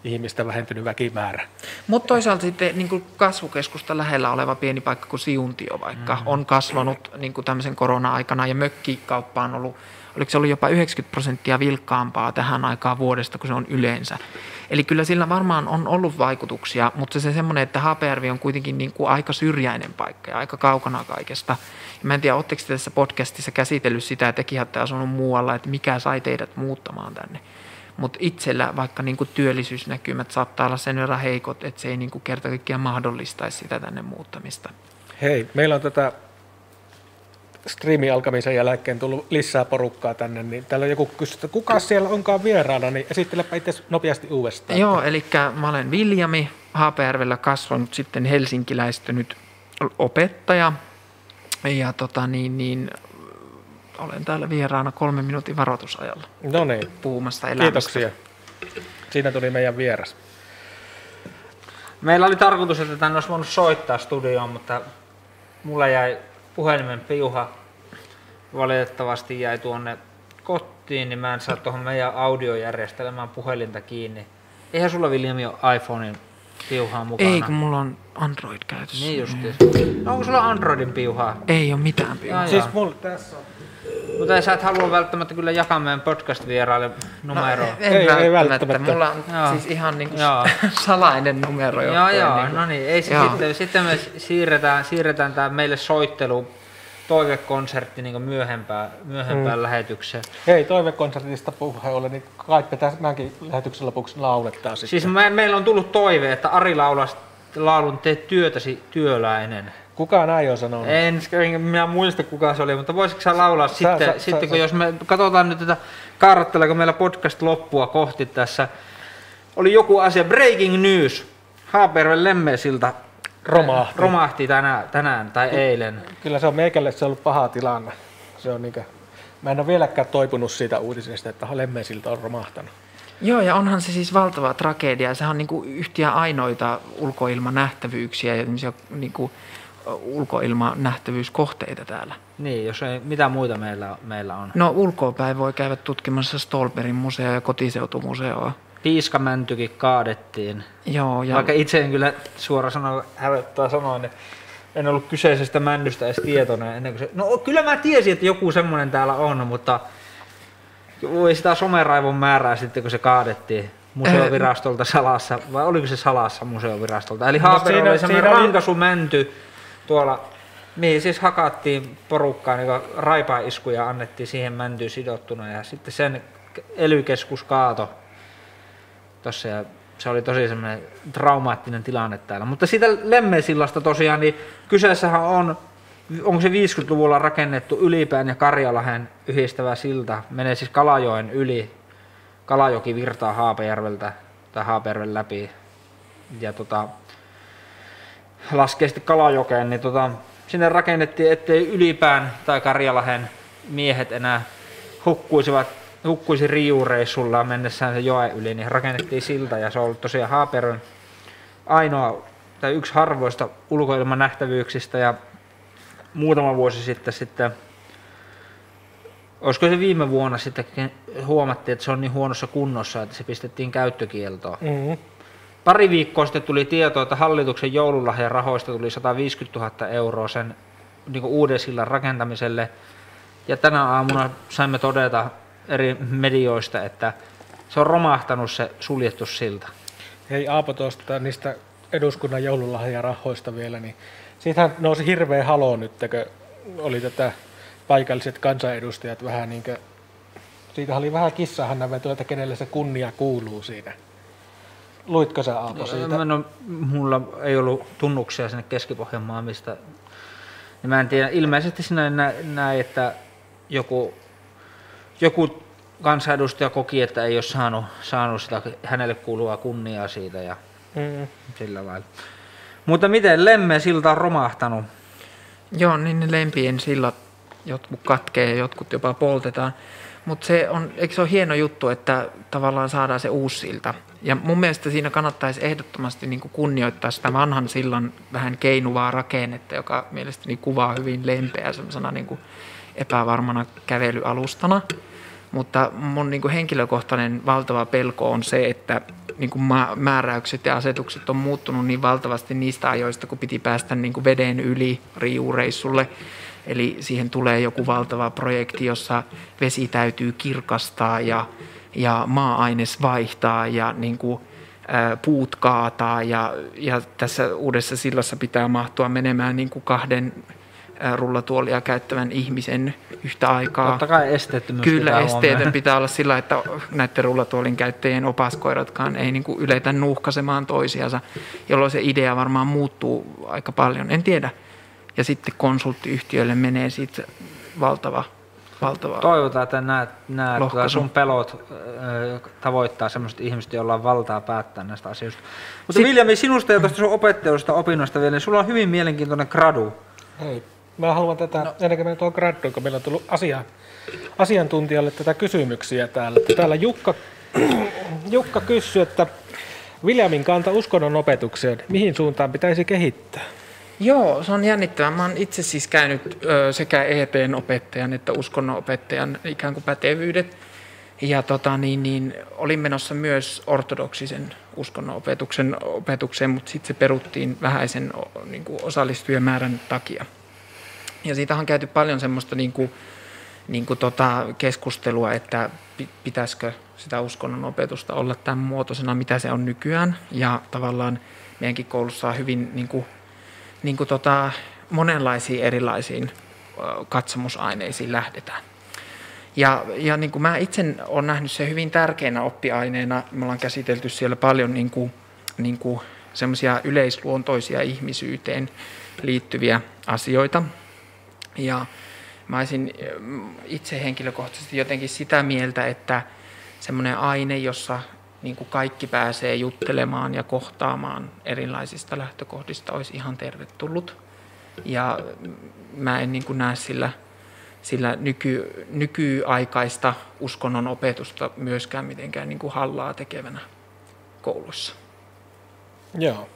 ihmistä vähentynyt väkimäärä? Mutta toisaalta sitten niin kuin kasvukeskusta lähellä oleva pieni paikka kuin Siuntio vaikka mm. on kasvanut niin kuin tämmöisen korona-aikana ja mökkikauppa on ollut, oliko se ollut jopa 90 prosenttia vilkkaampaa tähän aikaan vuodesta kuin se on yleensä. Eli kyllä sillä varmaan on ollut vaikutuksia, mutta se semmoinen, että Haapajärvi on kuitenkin niin kuin aika syrjäinen paikka ja aika kaukana kaikesta. Ja mä en tiedä, oletteko te tässä podcastissa käsitellyt sitä, että tekin olette asunut muualla, että mikä sai teidät muuttamaan tänne. Mutta itsellä vaikka niinku työllisyysnäkymät saattaa olla sen verran heikot, että se ei niinku kerta kaikkiaan mahdollistaisi sitä tänne muuttamista. Hei, meillä on tätä striimin alkamisen jälkeen tullut lisää porukkaa tänne, niin täällä on joku kysynyt, että kuka siellä onkaan vieraana, niin esittelepä itse nopeasti uudestaan. Joo, eli mä olen Viljami, Haapajärvellä kasvanut sitten helsinkiläistynyt opettaja. Ja tota niin, niin olen täällä vieraana kolmen minuutin varoitusajalla No niin, puhumassa elämästä. kiitoksia. Siinä tuli meidän vieras. Meillä oli tarkoitus, että tänne olisi voinut soittaa studioon, mutta mulla jäi puhelimen piuha. Valitettavasti jäi tuonne kotiin, niin mä en saa tuohon meidän audiojärjestelmään puhelinta kiinni. Eihän sulla Viljami ole iPhonein piuhaa mukana? Ei, kun mulla on Android käytössä. Niin justi. No, onko sulla Androidin piuhaa? Ei ole mitään piuhaa. Siis mulla tässä on. Mutta sä et halua välttämättä kyllä jakaa meidän podcast-vieraille numeroa. No, Ei- ei välttämättä. välttämättä. Mulla on Joo. siis ihan niinku Joo. salainen numero. Joo, joo, on niinku- no niin, ei se Joo. sitten, sitten me siirretään, siirretään tämä meille soittelu toivekonsertti niin myöhempään, myöhempään mm. lähetykseen. Hei, toivekonsertista puheen ollen, niin kai me tämänkin lähetyksen lopuksi laulettaa sitten. Siis me, meillä on tullut toive, että Ari laulasi laulun Tee työtäsi työläinen. Kukaan näin on sanonut. En, en minä muista kuka se oli, mutta voisitko sä laulaa Sä- sitten, sä- sitten sä- kun sä- jos me katsotaan nyt tätä, kaaratteleeko meillä podcast loppua kohti tässä. Oli joku asia, breaking news. Haaperven lemmesiltä Romahti. romahti tänään, tänään tai eilen. Kyllä se on meikälle se on ollut paha tilanne. Se on niinkö, mä en ole vieläkään toipunut siitä uutisesta, että Lemmesiltä on romahtanut. Joo, ja onhan se siis valtava tragedia. Sehän on niin yhtiä ainoita ulkoilmanähtävyyksiä ja tämmöisiä niin ulkoilmanähtävyyskohteita täällä. Niin, jos ei, mitä muita meillä, meillä on. No ulkoapäin voi käydä tutkimassa Stolperin museo ja kotiseutumuseoa. Piiskamäntykin kaadettiin. Joo, ja Vaikka itse en kyllä suora sanoa, hävettää sanoa, niin en ollut kyseisestä männystä edes tietoinen ennen kuin se... No kyllä mä tiesin, että joku semmoinen täällä on, mutta voi sitä someraivon määrää sitten, kun se kaadettiin museovirastolta salassa, vai oliko se salassa museovirastolta? Eli No Haaper siinä- oli semmoinen rankasumänty tuolla, mihin siis hakattiin porukkaan, niin raipaiskuja annettiin siihen mäntyyn sidottuna ja sitten sen elykeskus kaato tossa ja se oli tosi semmoinen traumaattinen tilanne täällä. Mutta siitä Lemmesillasta tosiaan, niin kyseessähän on, onko se 50-luvulla rakennettu Ylipään ja Karjalahen yhdistävä silta, menee siis Kalajoen yli. Kalajoki virtaa Haapajärveltä tai Haapajärven läpi ja tota, laskee sitten Kalajokeen, niin tota, sinne rakennettiin, ettei Ylipään tai Karjalahen miehet enää hukkuisivat hukkuisi riureissulla mennessään se joen yli, niin rakennettiin silta ja se on ollut tosiaan Haaperön ainoa tai yksi harvoista ulkoilman nähtävyyksistä ja muutama vuosi sitten sitten Olisiko se viime vuonna sitten huomattiin, että se on niin huonossa kunnossa, että se pistettiin käyttökieltoon. Mm-hmm. Pari viikkoa sitten tuli tieto, että hallituksen joululahjan rahoista tuli 150 000 euroa sen niin uuden sillan rakentamiselle. Ja tänä aamuna saimme todeta eri medioista, että se on romahtanut se suljettu silta. Hei Aapo tuosta niistä eduskunnan joululahjarahoista vielä, niin siitähän nousi hirveä halo nyt, kun oli tätä paikalliset kansanedustajat vähän niin kuin, siitä oli vähän kissahan veto, että kenelle se kunnia kuuluu siinä. Luitko sä Aapo siitä? No, mulla ei ollut tunnuksia sinne Keski-Pohjanmaan, mistä niin mä en tiedä, ilmeisesti sinä näin, että joku, joku kansanedustaja koki, että ei ole saanut, saanut sitä hänelle kuuluvaa kunniaa siitä ja mm. sillä lailla. Mutta miten Lemme silta on romahtanut? Joo, niin ne lempien sillat jotkut katkee ja jotkut jopa poltetaan. Mutta se on, eikö se ole hieno juttu, että tavallaan saadaan se uusi silta. Ja mun mielestä siinä kannattaisi ehdottomasti niin kunnioittaa sitä vanhan sillan vähän keinuvaa rakennetta, joka mielestäni kuvaa hyvin lempeä semmoisena niin epävarmana kävelyalustana. Mutta mun niin henkilökohtainen valtava pelko on se, että niin määräykset ja asetukset on muuttunut niin valtavasti niistä ajoista, kun piti päästä niin veden yli riureissulle. Eli siihen tulee joku valtava projekti, jossa vesi täytyy kirkastaa ja, ja maa-aines vaihtaa ja niin kuin, ää, puut kaataa. Ja, ja tässä uudessa sillassa pitää mahtua menemään niin kuin kahden rullatuolia käyttävän ihmisen yhtä aikaa. Totta kai esteettömyys Kyllä, esteetön pitää olla sillä, että näiden rullatuolin käyttäjien opaskoiratkaan ei niin kuin yletä nuuhkasemaan toisiansa, jolloin se idea varmaan muuttuu aika paljon. En tiedä. Ja sitten konsulttiyhtiöille menee siitä valtava valtava Toivotaan, että nämä, nämä sun pelot äh, tavoittaa sellaiset ihmiset, joilla on valtaa päättää näistä asioista. Mutta Sit... Viljami, sinusta ja tuosta sun opettajuudesta opinnoista vielä, niin sulla on hyvin mielenkiintoinen gradu. Hei, Mä haluan tätä, no. ennen kuin menen tuohon gradduun, kun meillä on tullut asia, asiantuntijalle tätä kysymyksiä täällä. Täällä Jukka, Jukka kysyy, että Viljamin kanta uskonnon opetukseen, mihin suuntaan pitäisi kehittää? Joo, se on jännittävää. Mä oon itse siis käynyt sekä EPn opettajan että uskonnon opettajan ikään kuin pätevyydet. Ja tota, niin, niin, olin menossa myös ortodoksisen uskonnon opetuksen, opetukseen, mutta sitten se peruttiin vähäisen niin kuin osallistujamäärän takia. Ja siitä on käyty paljon semmoista niin kuin, niin kuin tota keskustelua, että pitäisikö sitä uskonnon opetusta olla tämän muotoisena, mitä se on nykyään. Ja tavallaan meidänkin koulussa on hyvin niin kuin, niin kuin tota, monenlaisiin erilaisiin katsomusaineisiin lähdetään. Ja, ja niin kuin mä itse olen nähnyt se hyvin tärkeänä oppiaineena. Me ollaan käsitelty siellä paljon niin kuin, niin kuin semmoisia yleisluontoisia ihmisyyteen liittyviä asioita. Ja mä olisin itse henkilökohtaisesti jotenkin sitä mieltä, että semmoinen aine, jossa niin kuin kaikki pääsee juttelemaan ja kohtaamaan erilaisista lähtökohdista, olisi ihan tervetullut. Ja mä en niin kuin näe sillä, sillä nyky, nykyaikaista uskonnon opetusta myöskään mitenkään niin kuin hallaa tekevänä koulussa. Joo.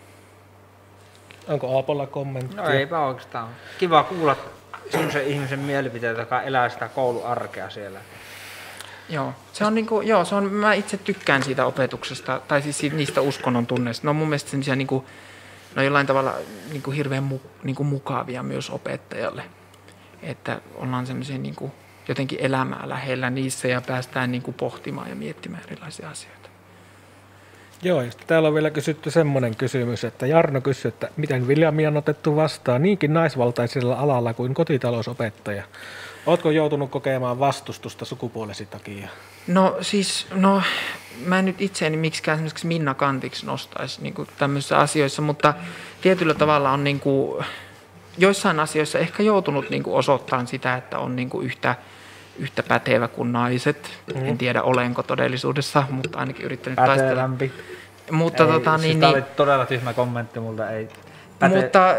Onko Aapolla kommentti? No eipä oikeastaan. Kiva kuulla semmoisen ihmisen mielipiteitä, joka elää sitä kouluarkea siellä. Joo, se on niinku, joo, se on, mä itse tykkään siitä opetuksesta, tai siis niistä uskonnon tunneista. Ne on mun mielestä semmoisia niinku, no jollain tavalla niinku hirveän mu, niinku mukavia myös opettajalle. Että ollaan semmoisia niinku, jotenkin elämää lähellä niissä ja päästään niinku pohtimaan ja miettimään erilaisia asioita. Joo, ja täällä on vielä kysytty semmoinen kysymys, että Jarno kysyy, että miten Viljami on otettu vastaan niinkin naisvaltaisella alalla kuin kotitalousopettaja. Oletko joutunut kokemaan vastustusta sukupuolesi takia? No siis, no mä en nyt itseäni miksikään esimerkiksi Minna Kantiksi nostaisi niin tämmöisissä asioissa, mutta tietyllä tavalla on niin kuin, joissain asioissa ehkä joutunut niin kuin osoittamaan sitä, että on niin kuin yhtä, yhtä pätevä kuin naiset. Mm. En tiedä olenko todellisuudessa, mutta ainakin yrittänyt Pätevämpi. taistella. Mutta ei, tota, siis niin, tämä niin, oli todella tyhmä kommentti multa, ei päte... Mutta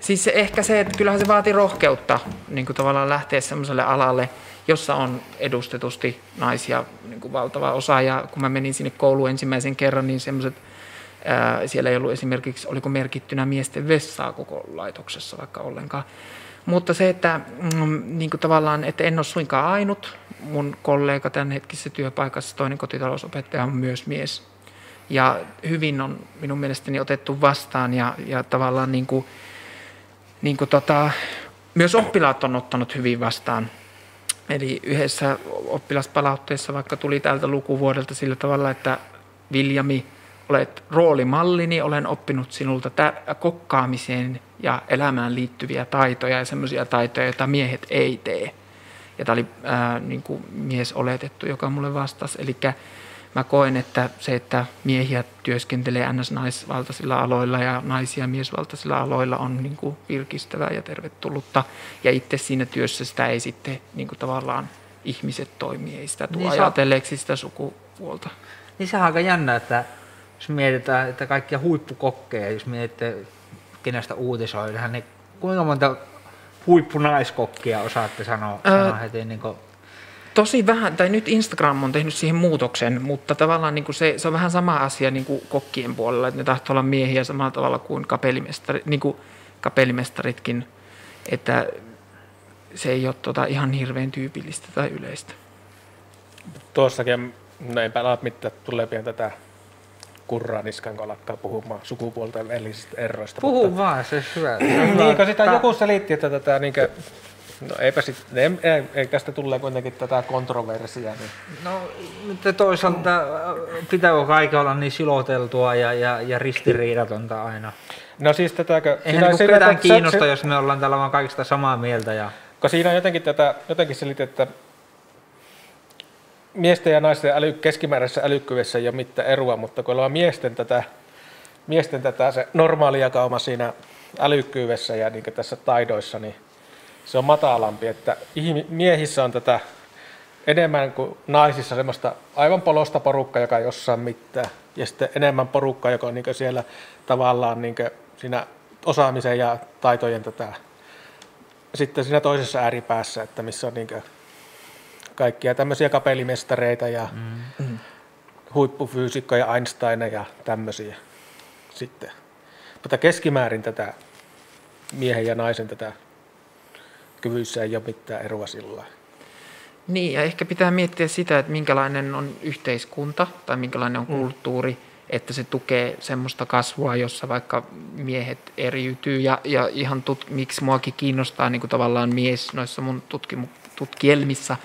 siis ehkä se, että kyllähän se vaatii rohkeutta niin kuin tavallaan lähteä semmoiselle alalle, jossa on edustetusti naisia niin kuin valtava osa. Ja kun mä menin sinne kouluun ensimmäisen kerran, niin semmoiset, siellä ei ollut esimerkiksi, oliko merkittynä miesten vessaa koko laitoksessa vaikka ollenkaan. Mutta se, että mm, niin kuin tavallaan, että en ole suinkaan ainut. Mun kollega tämän hetkisessä työpaikassa, toinen kotitalousopettaja on myös mies. ja hyvin on minun mielestäni otettu vastaan ja, ja tavallaan niin kuin, niin kuin tota, myös oppilaat on ottanut hyvin vastaan. Eli yhdessä oppilaspalautteessa vaikka tuli tältä lukuvuodelta sillä tavalla, että Viljami, olet roolimallini, olen oppinut sinulta tä- kokkaamiseen ja elämään liittyviä taitoja ja semmoisia taitoja, joita miehet ei tee. Ja tämä oli ää, niin kuin mies oletettu, joka mulle vastasi. Eli mä koen, että se, että miehiä työskentelee NS-naisvaltaisilla aloilla ja naisia miesvaltaisilla aloilla on niin kuin virkistävää ja tervetullutta. Ja itse siinä työssä sitä ei sitten niin kuin tavallaan ihmiset toimii, ei sitä tule Niin ajatelleeksi sitä sukupuolta. Niin sehän on aika jännä, että jos mietitään, että kaikkia huippukokkeja, jos mietitte kenestä uutisoidaan, niin kuinka monta huippunaiskokkia osaatte sanoa, Ää, sanoa heti niin kuin, Tosi vähän, tai nyt Instagram on tehnyt siihen muutoksen, mutta tavallaan niin kuin se, se on vähän sama asia niin kuin kokkien puolella, että ne tahtoo olla miehiä samalla tavalla kuin kapellimestari, niin kuin kapellimestaritkin, että se ei ole tota ihan hirveän tyypillistä tai yleistä. Tuossakin, no enpä ala mitään, tulee pian tätä kurraa niskan, kun alkaa puhumaan sukupuolten välisistä eroista. puhu vaan, se on Mutta, hyvä. niin, kun sitä joku selitti, että tätä niinkö, no eipä sit, ei, ei, ei, tästä tulee kuitenkin tätä kontroversia, niin No, mutta toisaalta äh, pitääkö kaiken olla niin siloteltua ja, ja, ja ristiriidatonta aina? No siis tätäkö... Eihän niinku siinä- ketään kiinnosta, se, jos me ollaan täällä vaan kaikista samaa mieltä. Ja... kun siinä on jotenkin, tätä, jotenkin selitetty, että miesten ja naisten äly, keskimääräisessä älykkyydessä ei ole mitään eroa, mutta kun ollaan miesten tätä, miesten tätä se normaali jakauma siinä älykkyydessä ja niin tässä taidoissa, niin se on matalampi, että miehissä on tätä enemmän kuin naisissa semmoista aivan polosta porukkaa, joka ei osaa mitään, ja sitten enemmän porukkaa, joka on niin siellä tavallaan niin siinä osaamisen ja taitojen tätä sitten siinä toisessa ääripäässä, että missä on niin kaikkia tämmöisiä kapellimestareita ja mm. huippufyysikkoja, Einsteineja ja tämmöisiä sitten. Mutta keskimäärin tätä miehen ja naisen tätä kyvyissä ei ole mitään eroa sillä. Niin, ja ehkä pitää miettiä sitä, että minkälainen on yhteiskunta tai minkälainen on kulttuuri, että se tukee semmoista kasvua, jossa vaikka miehet eriytyy. Ja, ja ihan tut, miksi muakin kiinnostaa niin kuin tavallaan mies noissa mun tutkimu, tutkielmissa,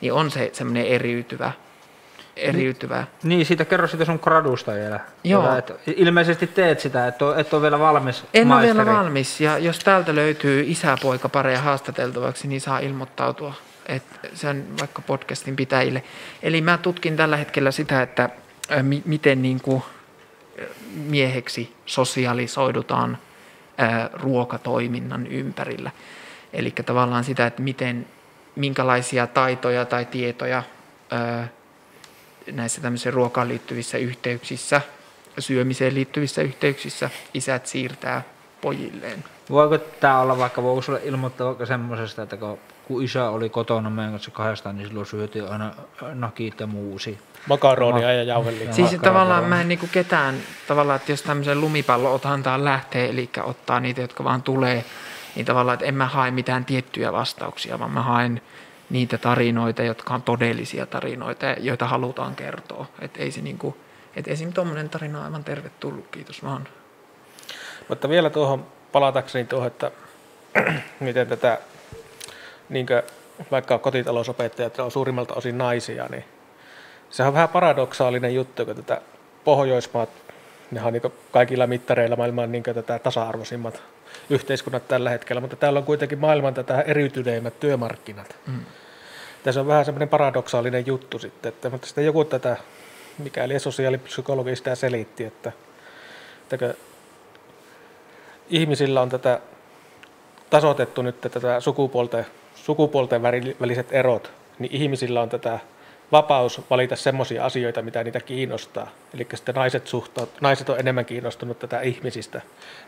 niin on se semmoinen eriytyvä. Eriytyvä. Niin, siitä kerro sitä sun gradusta vielä. Joo. Hyvä, että ilmeisesti teet sitä, et ole, et ole vielä valmis En ole vielä maisteri. valmis, ja jos täältä löytyy isäpoika pareja haastateltavaksi, niin saa ilmoittautua. Et se on vaikka podcastin pitäjille. Eli mä tutkin tällä hetkellä sitä, että mi- miten niin kuin mieheksi sosialisoidutaan ö, ruokatoiminnan ympärillä. Eli tavallaan sitä, että miten, minkälaisia taitoja tai tietoja ö, näissä tämmöisissä ruokaan liittyvissä yhteyksissä, syömiseen liittyvissä yhteyksissä isät siirtää pojilleen. Voiko tämä olla vaikka, voiko sulle ilmoittaa vaikka semmoisesta, että kun, kun isä oli kotona meidän kanssa kahdestaan, niin silloin syötiin aina nakit ja muusi. Makaronia ja jauhelihaa. Joo. Siis Makkaraa tavallaan mä en niinku ketään, tavallaan, että jos tämmöisen lumipallo otantaan lähtee, eli ottaa niitä, jotka vaan tulee, niin tavallaan, että en mä hae mitään tiettyjä vastauksia, vaan mä haen niitä tarinoita, jotka on todellisia tarinoita, joita halutaan kertoa. Että ei se niinku, että esim. tuommoinen tarina on aivan tervetullut, kiitos vaan. Mutta vielä tuohon palatakseni tuohon, että miten tätä, niin vaikka kotitalousopettajat on suurimmalta osin naisia, niin se on vähän paradoksaalinen juttu, kun tätä Pohjoismaat, ne on niin kaikilla mittareilla maailman niin tätä tasa-arvoisimmat yhteiskunnat tällä hetkellä, mutta täällä on kuitenkin maailman tätä eriytyneimmät työmarkkinat. Mm. Tässä on vähän semmoinen paradoksaalinen juttu sitten, että, mutta sitten joku tätä, mikäli sosiaalipsykologi sitä selitti, että, että ihmisillä on tätä tasoitettu nyt tätä sukupuolten, sukupuolten väliset erot, niin ihmisillä on tätä vapaus valita semmoisia asioita, mitä niitä kiinnostaa. Eli sitten naiset, suhtaut, naiset on enemmän kiinnostunut tätä ihmisistä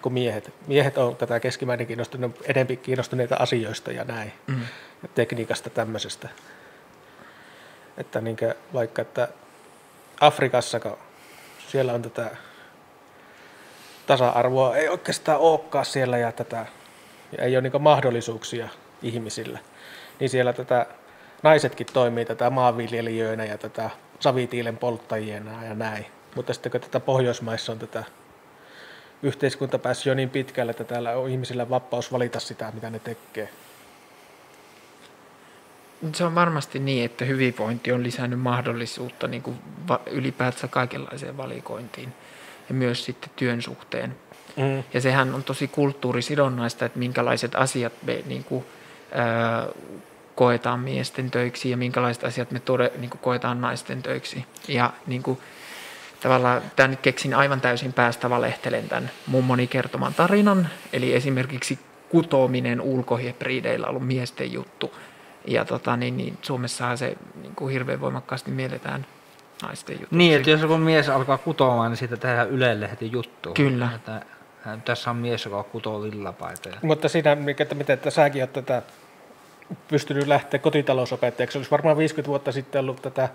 kuin miehet. Miehet on tätä keskimäärin kiinnostunut, enemmän kiinnostuneita asioista ja näin, Mm. ja tekniikasta tämmöisestä. Että niin vaikka, että Afrikassa, siellä on tätä tasa-arvoa, ei oikeastaan olekaan siellä ja tätä, ja ei ole niin mahdollisuuksia ihmisillä, niin siellä tätä naisetkin toimii tätä maanviljelijöinä ja tätä savitiilen polttajina ja näin. Mutta sitten kun tätä Pohjoismaissa on tätä yhteiskunta päässyt jo niin pitkälle, että täällä on ihmisillä vapaus valita sitä, mitä ne tekee. Se on varmasti niin, että hyvinvointi on lisännyt mahdollisuutta niin kuin ylipäätänsä kaikenlaiseen valikointiin ja myös sitten työn suhteen. Mm. Ja sehän on tosi kulttuurisidonnaista, että minkälaiset asiat me niin kuin, ää, koetaan miesten töiksi ja minkälaiset asiat me tode, niin kuin koetaan naisten töiksi. Ja niin kuin, tavallaan tämän nyt keksin aivan täysin päästä valehtelen tämän mummoni kertoman tarinan. Eli esimerkiksi kutominen ulkohybrideillä on ollut miesten juttu. Ja tota, niin, niin Suomessahan se niin kuin hirveän voimakkaasti mielletään naisten juttu. Niin, että jos joku mies alkaa kutomaan, niin siitä tehdään Ylelle heti juttu. Kyllä. Että, tässä on mies, joka kutoo villapaitoja. Mutta siinä, mikä, että miten että säkin olet tätä pystynyt lähteä kotitalousopettajaksi. Olisi varmaan 50 vuotta sitten ollut tätä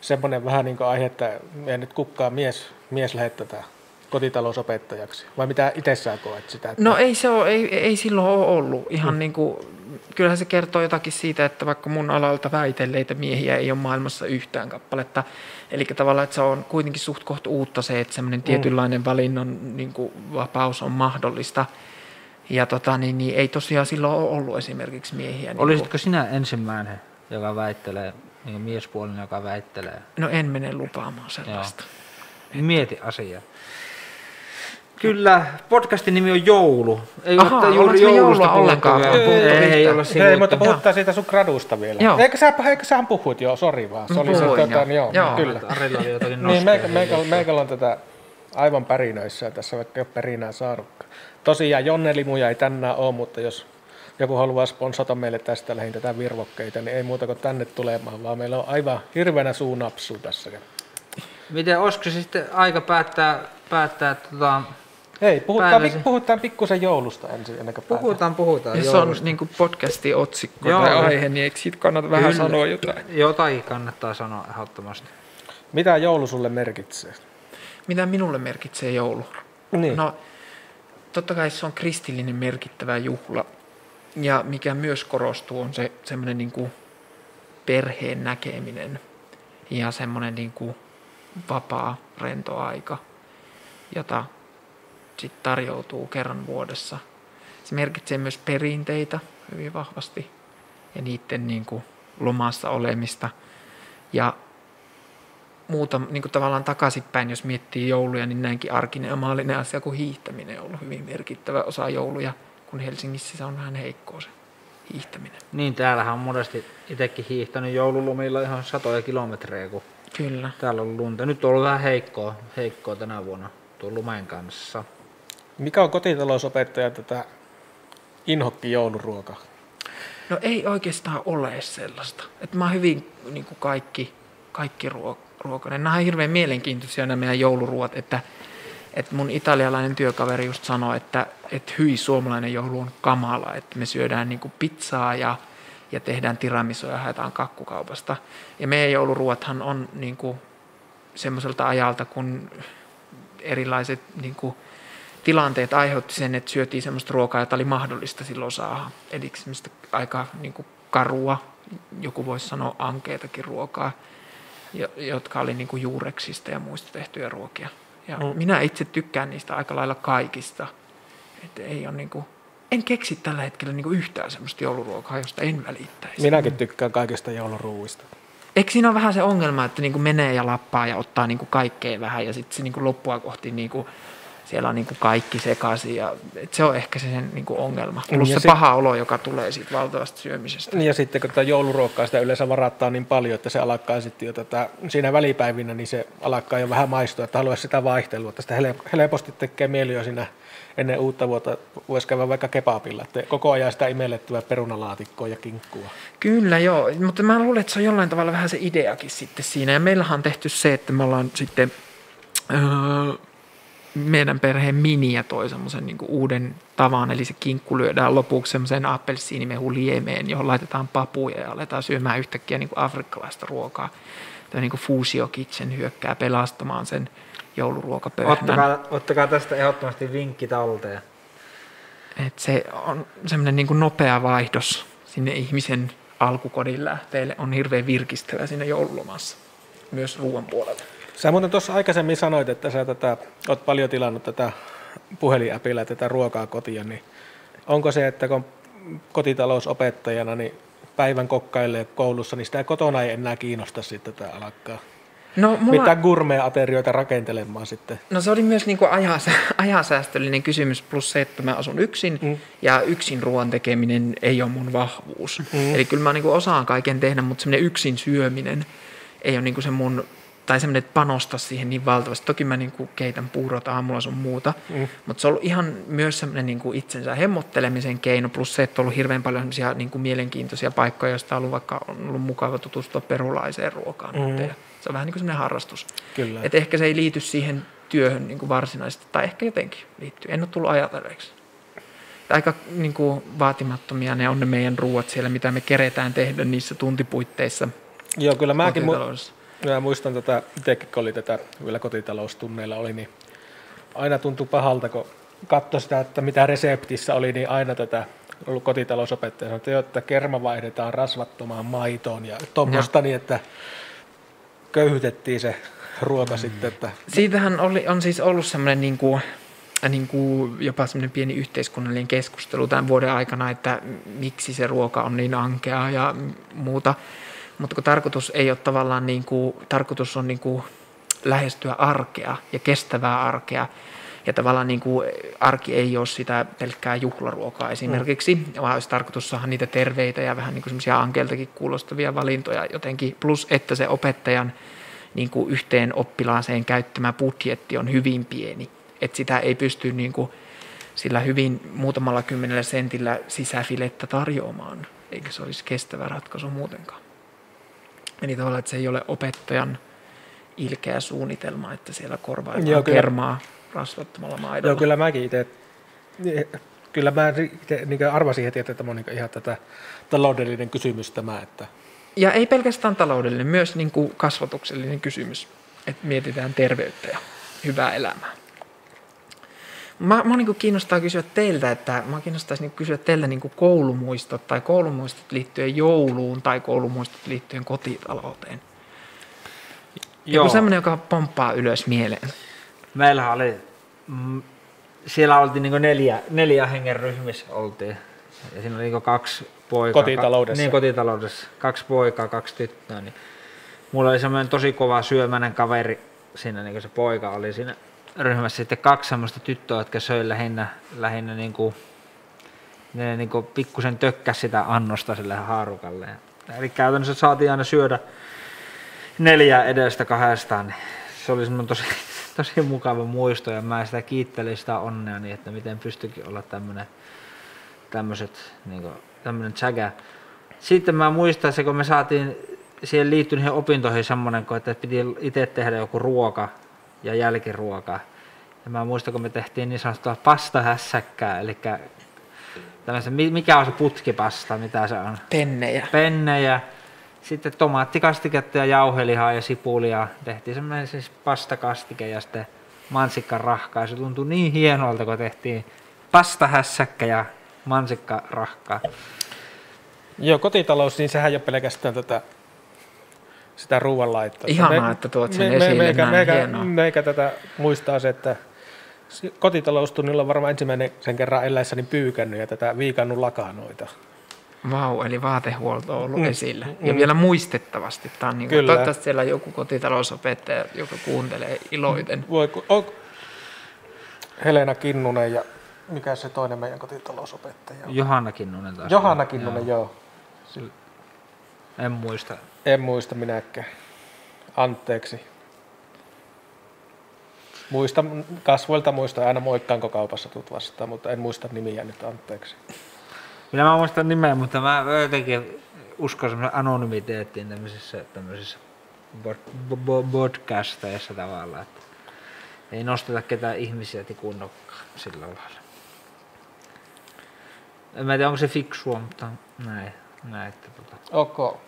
semmoinen vähän niin kuin aihe, että ei nyt kukaan mies, mies lähde tätä kotitalousopettajaksi. Vai mitä itse sä koet sitä? Että... No ei se ole, ei, ei silloin ole ollut. Ihan niin kuin, kyllähän se kertoo jotakin siitä, että vaikka mun alalta väitelleitä miehiä ei ole maailmassa yhtään kappaletta. Eli tavallaan, että se on kuitenkin suht koht uutta se, että semmoinen tietynlainen valinnan niin kuin vapaus on mahdollista. Ja tota, niin, niin, ei tosiaan silloin ole ollut esimerkiksi miehiä. Niin Olisitko sinä ensimmäinen, joka väittelee, niin miespuolinen, joka väittelee? no en mene lupaamaan sellaista. Mieti asiaa. Kyllä, podcastin nimi on Joulu. Ei Aha, ole joulua puhuttu ollenkaan Ei, ei Hei, sivuttu. mutta puhutaan siitä sun gradusta vielä. Joo. Eikö sä, eikö sähän puhuit jo, sori vaan. Se oli se, puhuin tota, jo. niin joo, Joo. kyllä. Arilla oli jotakin Niin, meikä, meikä, meikällä on tätä aivan pärinöissä tässä, vaikka ei ole perinää saanutkaan. Tosiaan Jonne Limuja ei tänään ole, mutta jos joku haluaa sponsata meille tästä lähin tätä virvokkeita, niin ei muuta kuin tänne tulemaan, vaan meillä on aivan hirveänä suunapsu tässä. Miten olisiko se sitten aika päättää, päättää tota, Hei, puhutaan, pik- puhutaan pikkusen joulusta ensin ennen kuin puhutaan, puhutaan Jos on joulusta. niin kuin podcastin otsikko Joo. tai aihe, niin eikö siitä kannata vähän Kyllä. sanoa jotain? Jotakin kannattaa sanoa ehdottomasti. Mitä joulu sulle merkitsee? Mitä minulle merkitsee joulu? Niin. No, totta kai se on kristillinen merkittävä juhla. Ja mikä myös korostuu, on se semmoinen niin kuin perheen näkeminen ja semmoinen niin kuin vapaa, rento aika, jota sitten tarjoutuu kerran vuodessa. Se merkitsee myös perinteitä hyvin vahvasti ja niiden niin kuin lomassa olemista. Ja muuta niin kuin tavallaan takaisinpäin, jos miettii jouluja, niin näinkin arkinen ja maallinen asia kuin hiihtäminen on ollut hyvin merkittävä osa jouluja, kun Helsingissä se on vähän heikkoa se hiihtäminen. Niin, täällähän on monesti itsekin hiihtänyt joululomilla ihan satoja kilometrejä, kun Kyllä. täällä on lunta. Nyt on ollut vähän heikkoa, heikkoa tänä vuonna tuon lumen kanssa. Mikä on kotitalousopettaja tätä inhokki jouluruoka? No ei oikeastaan ole sellaista. Että mä oon hyvin niin kuin kaikki, kaikki ruo- ruokainen. Nämä on hirveän mielenkiintoisia nämä meidän jouluruot, että, että mun italialainen työkaveri just sanoi, että, että hyi suomalainen joulu on kamala, että me syödään niin kuin pizzaa ja, ja tehdään tiramisoja ja haetaan kakkukaupasta. Ja meidän jouluruothan on niin kuin semmoiselta ajalta, kun erilaiset niin kuin, tilanteet aiheutti sen, että syötiin semmoista ruokaa, jota oli mahdollista silloin saada. Eli semmoista aika niin kuin karua, joku voisi sanoa ankeetakin ruokaa, jotka oli niin kuin juureksista ja muista tehtyjä ruokia. Ja Mm. minä itse tykkään niistä aika lailla kaikista. Että ei ole niin kuin, en keksi tällä hetkellä niin kuin yhtään semmoista jouluruokaa, josta en välittäisi. Minäkin tykkään kaikista jouluruuista. Eikö siinä ole vähän se ongelma, että niin kuin menee ja lappaa ja ottaa niin kuin kaikkea vähän ja sitten se niin kuin loppua kohti niin kuin siellä on niin kuin kaikki sekaisin ja et se on ehkä se sen niin kuin ongelma. Plus Ja se sit- paha olo, joka tulee siitä valtavasta syömisestä. Niin Ja sitten kun tätä jouluruokkaa sitä yleensä varattaa niin paljon, että se alkaa sitten jo tätä, siinä välipäivinä, niin se alkaa jo vähän maistua, että haluaisi sitä vaihtelua. Että sitä helposti tekee mieli jo siinä ennen uutta vuotta, voisi käydä vaikka kebabilla, että koko ajan sitä imellettyä perunalaatikkoa ja kinkkua. Kyllä joo, mutta mä luulen, että se on jollain tavalla vähän se ideakin sitten siinä. Ja meillähän on tehty se, että me ollaan sitten öö, meidän perheen miniä toi semmoisen niin uuden tavan, eli se kinkku lyödään lopuksi semmoiseen appelsiinimehu liemeen, johon laitetaan papuja ja aletaan syömään yhtäkkiä niin kuin afrikkalaista ruokaa. Tämä niin Fusio Kitchen hyökkää pelastamaan sen jouluruokapöhnän. Ottakaa, ottakaa tästä ehdottomasti vinkki talteen. Et se on semmoinen niin nopea vaihdos sinne ihmisen alkukodin lähteelle on hirveän virkistävä siinä joululomassa, myös ruoan puolella. Sä muuten tuossa aikaisemmin sanoit, että sä tätä, oot paljon tilannut tätä puhelinäpillä tätä ruokaa kotiin, niin onko se, että kun kotitalousopettajana niin päivän kokkailee koulussa, niin sitä kotona ei enää kiinnosta sitten tätä alkaa No, mulla, mitä gourmet-aterioita rakentelemaan sitten. no se oli myös niin kuin ajasä, ajasäästöllinen kysymys, plus se, että mä asun yksin, Mm. ja yksin ruoan tekeminen ei ole mun vahvuus. Mm. Eli kyllä mä niin kuin osaan kaiken tehdä, mutta semmoinen yksin syöminen ei ole niin kuin se mun, tai semmoinen, että panosta siihen niin valtavasti. Toki mä niin kuin keitän puurot aamulla sun muuta, Mm. mutta se on ollut ihan myös semmoinen niin kuin itsensä hemmottelemisen keino, plus se, että on ollut hirveän paljon semmoisia niin kuin mielenkiintoisia paikkoja, joista on ollut vaikka on ollut mukava tutustua perulaiseen ruokaan. Mm. Mm. Se on vähän niin kuin semmoinen harrastus. Kyllä. Et ehkä se ei liity siihen työhön niin kuin varsinaisesti, tai ehkä jotenkin liittyy. En ole tullut ajatelleeksi. Aika niin kuin, vaatimattomia ne on ne meidän ruuat siellä, mitä me keretään tehdä niissä tuntipuitteissa. Joo, kyllä mäkin mu-. Mä muistan tätä, itsekin kun oli tätä vielä kotitaloustunneilla oli, niin aina tuntui pahalta, kun katsoi sitä, että mitä reseptissä oli, niin aina tätä ollut kotitalousopettaja sanoi, että, että kerma vaihdetaan rasvattomaan maitoon ja tuommoista niin, että köyhytettiin se ruoka mm. sitten, että Siitähän oli, on siis ollut semmoinen niin kuin, niin kuin jopa semmoinen pieni yhteiskunnallinen keskustelu tämän vuoden aikana, että miksi se ruoka on niin ankeaa ja muuta. Mutta kun tarkoitus ei ole tavallaan niin kuin, tarkoitus on niin kuin lähestyä arkea ja kestävää arkea. Ja tavallaan niin kuin arki ei ole sitä pelkkää juhlaruokaa esimerkiksi, mm. vaan olisi tarkoitus saada niitä terveitä ja vähän niin kuin semmoisia ankeiltakin kuulostavia valintoja jotenkin. Plus, että se opettajan niin kuin yhteen oppilaaseen käyttämä budjetti on hyvin pieni. Että sitä ei pysty niin kuin sillä hyvin muutamalla kymmenellä sentillä sisäfilettä tarjoamaan, eikä se olisi kestävä ratkaisu muutenkaan. Eli tavallaan, että se ei ole opettajan ilkeä suunnitelma, että siellä korvaillaan Joo, kyllä. kermaa rasvattomalla maidolla. joo, kyllä mäkin itse, kyllä mä itse niin arvasin heti, että tämä on niin ihan tätä taloudellinen kysymys tämä, että Ja ei pelkästään taloudellinen, myös niin kuin kasvatuksellinen kysymys, että mietitään terveyttä ja hyvää elämää. Mä, mä niin kuin kiinnostaa kysyä teiltä, että mä kiinnostaisi niin kysyä teiltä niin kuin koulumuistot tai koulumuistot liittyen jouluun tai koulumuistot liittyen kotitalouteen. Joku semmoinen, joka pomppaa ylös mieleen. Meillähän oli, mm, siellä oltiin niin neljä, neljä hengen ryhmissä oltiin. Ja siinä oli niin kaksi poikaa. Kotitaloudessa. Ka, niin, kotitaloudessa. Kaksi poikaa, kaksi tyttöä. Niin mulla oli semmoinen tosi kova syömäinen kaveri siinä, niin se poika oli siinä ryhmässä. Sitten kaksi semmoista tyttöä, jotka söi lähinnä, lähinnä niin kuin, ne niin kuin pikkusen tökkäs sitä annosta sille haarukalle. Eli käytännössä saatiin aina syödä neljä edestä kahdestaan. Niin se oli semmoinen tosi, tosi mukava muisto ja mä sitä kiittelin sitä onnea, niin että miten pystyikin olla tämmönen, tämmöset, niin tämmönen tsägä. Sitten mä muistan se, kun me saatiin siihen liittyen niihin opintoihin semmoinen, että piti itse tehdä joku ruoka ja jälkiruoka. Ja mä muistan, kun me tehtiin niin sanottua pastahässäkkää, eli mi- mikä on se putkipasta, mitä se on? Pennejä. pennejä, sitten tomaattikastiketta ja jauhelihaa ja sipulia. Tehtiin semmoinen siis pastakastike ja sitten mansikkarahkaa. Se tuntui niin hienolta, kun tehtiin pastahässäkkä ja mansikkarahkaa. Joo, kotitalous, niin sehän ei ole pelkästään tätä sitä ruoanlaittoa. Ihanaa, että tuot sen esille, meikä, näin meikä, hienoa. meikä tätä muistaa se, että kotitaloustunnilla on varmaan ensimmäinen sen kerran eläessäni pyykännyt ja tätä viikannut lakanoita. Vau, eli vaatehuolto on ollut Mm, mm, esillä. mm. Ja vielä muistettavasti. Tämä on niin kuin, Kyllä. toivottavasti siellä on joku kotitalousopettaja, joka kuuntelee iloiten. Voi, ku- on, Helena Kinnunen ja mikä se toinen meidän kotitalousopettaja on? Johanna Kinnunen taas. Johanna Kinnunen, joo. joo. En muista. En muista minäkään. Anteeksi. Muista, kasvoilta muista aina moikkaanko kaupassa tuut vastaan, mutta en muista nimiä nyt, anteeksi. Minä mä muistan nimeä, mutta mä jotenkin uskon semmoisen anonymiteettiin tämmöisissä, tämmöisissä podcasteissa tavallaan, että ei nosteta ketään ihmisiä tikun nokkaan sillä lailla. En mä tiedä, onko se fiksua, mutta näin. näin että tota. Ok.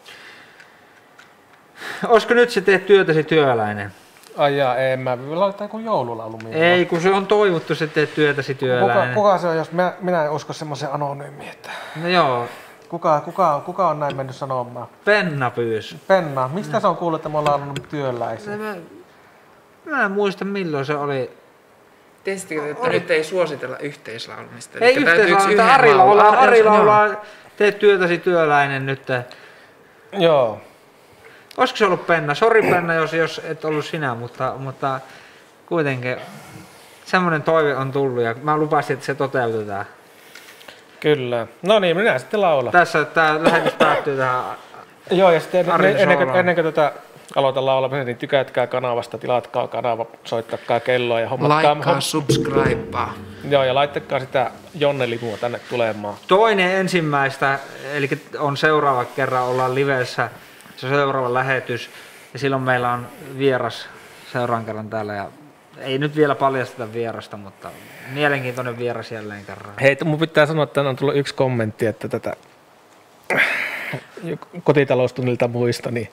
Olisiko nyt se teet työtäsi työläinen? Ai jaa, en mä laittaa joku joululaulu mieleen. Ei, kun se on toivottu, se teet työtäsi Kuka, työläinen. kuka, se on, jos minä, minä en usko semmoisen anonyymiin, että No joo, kuka, kuka, kuka on näin mennyt sanomaan? Penna pyys. Penna, mistä se on kuullut, että me ollaan ollut työläisiä? Mä, Mä en muista milloin se oli. Tiesittekö, että nyt ei suositella yhteislaulmista? Ei Elikkä täytyy yksi yhteislaulaa, yhden Ari laulaa, laulaa. Ari Joo. laulaa, teet työtäsi työläinen nyt. Joo. Olisiko se ollut Penna? Sori Penna, jos, jos et ollut sinä, mutta, mutta kuitenkin semmoinen toive on tullut ja mä lupasin, että se toteutetaan. Kyllä. No niin, minä sitten laulan. Tässä tämä lähetys päättyy tähän. Joo, ja sitten ennen, ennen, kuin, ennen kuin tätä aloitan laulamisen, niin tykätkää kanavasta, tilatkaa kanava, soittakaa kelloa ja hommatkaa. Laikkaa, subscribea. Joo, ja laittakaa sitä Jonne Limua tänne tulemaan. Toinen ensimmäistä, eli on seuraava kerran ollaan livessä, se seuraava lähetys. Ja silloin meillä on vieras seuraavan kerran täällä. Ja ei nyt vielä paljasteta vierasta, mutta mielenkiintoinen vieras jälleen kerran. Hei, mun pitää sanoa, että on tullut yksi kommentti, että tätä kotitaloustunnilta muista, niin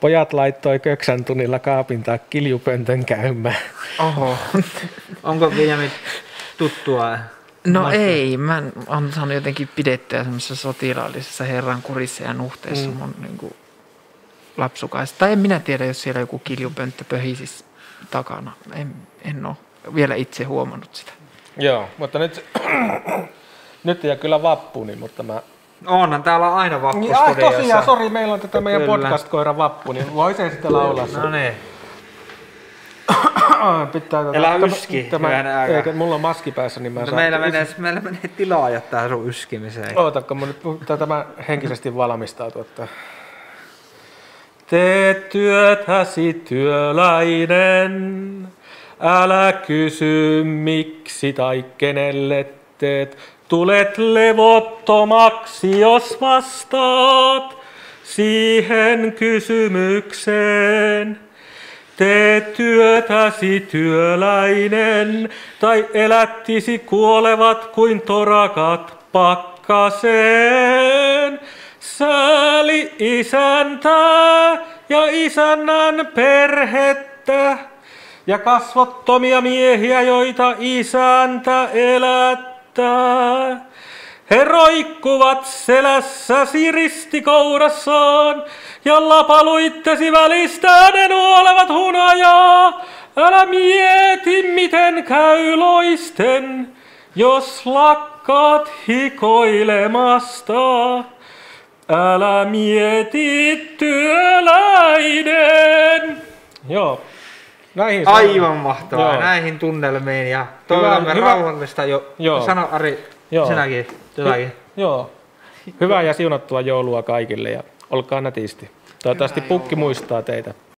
pojat laittoi köksän tunnilla kaapin tai kiljupöntön käymään. Oho. Onko Viljami tuttua? No ei, mä oon saanut jotenkin pidettyä semmoisessa sotilaallisessa herran kurissa ja nuhteessa mm. mun niin kuin, lapsukaista. Tai en minä tiedä, jos siellä joku kiljupönttö pöhisis takana. En, en ole vielä itse huomannut sitä. Joo, mutta nyt, nyt ei ole kyllä vappuni, mutta mä... Onhan täällä aina Niin, ai tosiaan, sori, meillä on tätä meidän Kyllä. podcast-koira vappu, niin voisin sitten laulaa sen. No niin. Pitää tätä, tämä- yski, tämä, eikä, mulla on maski päässä, niin mä No saan... meillä, menee, meillä menee tilaajat tähän sun yskimiseen. Ootakko, mä nyt pitää tämä henkisesti valmistautua. Että... Teet työtäsi työläinen, älä kysy miksi tai kenelle teet. Tulet levottomaksi, jos vastaat siihen kysymykseen. Tee työtäsi työläinen, tai elättisi kuolevat kuin torakat pakkaseen. Sääli isäntää ja isännän perhettä, ja kasvottomia miehiä, joita isäntä elättää. He roikkuvat selässäsi ristikourassaan, ja lapaluittesi välistään ne nuolevat hunajaa. Älä mieti, miten käy loisten, jos lakkaat hikoilemasta. Älä mieti, työläinen. Joo. Näihin Aivan mahtavaa. Joo. Näihin tunnelmiin ja toivotamme hyvä. rauhallista jo. Joo. Sano Ari, Joo. sinäkin jotakin. Joo. Hyvää ja siunattua joulua kaikille ja olkaa nätisti. Toivottavasti Hyvää pukki joulua. muistaa teitä.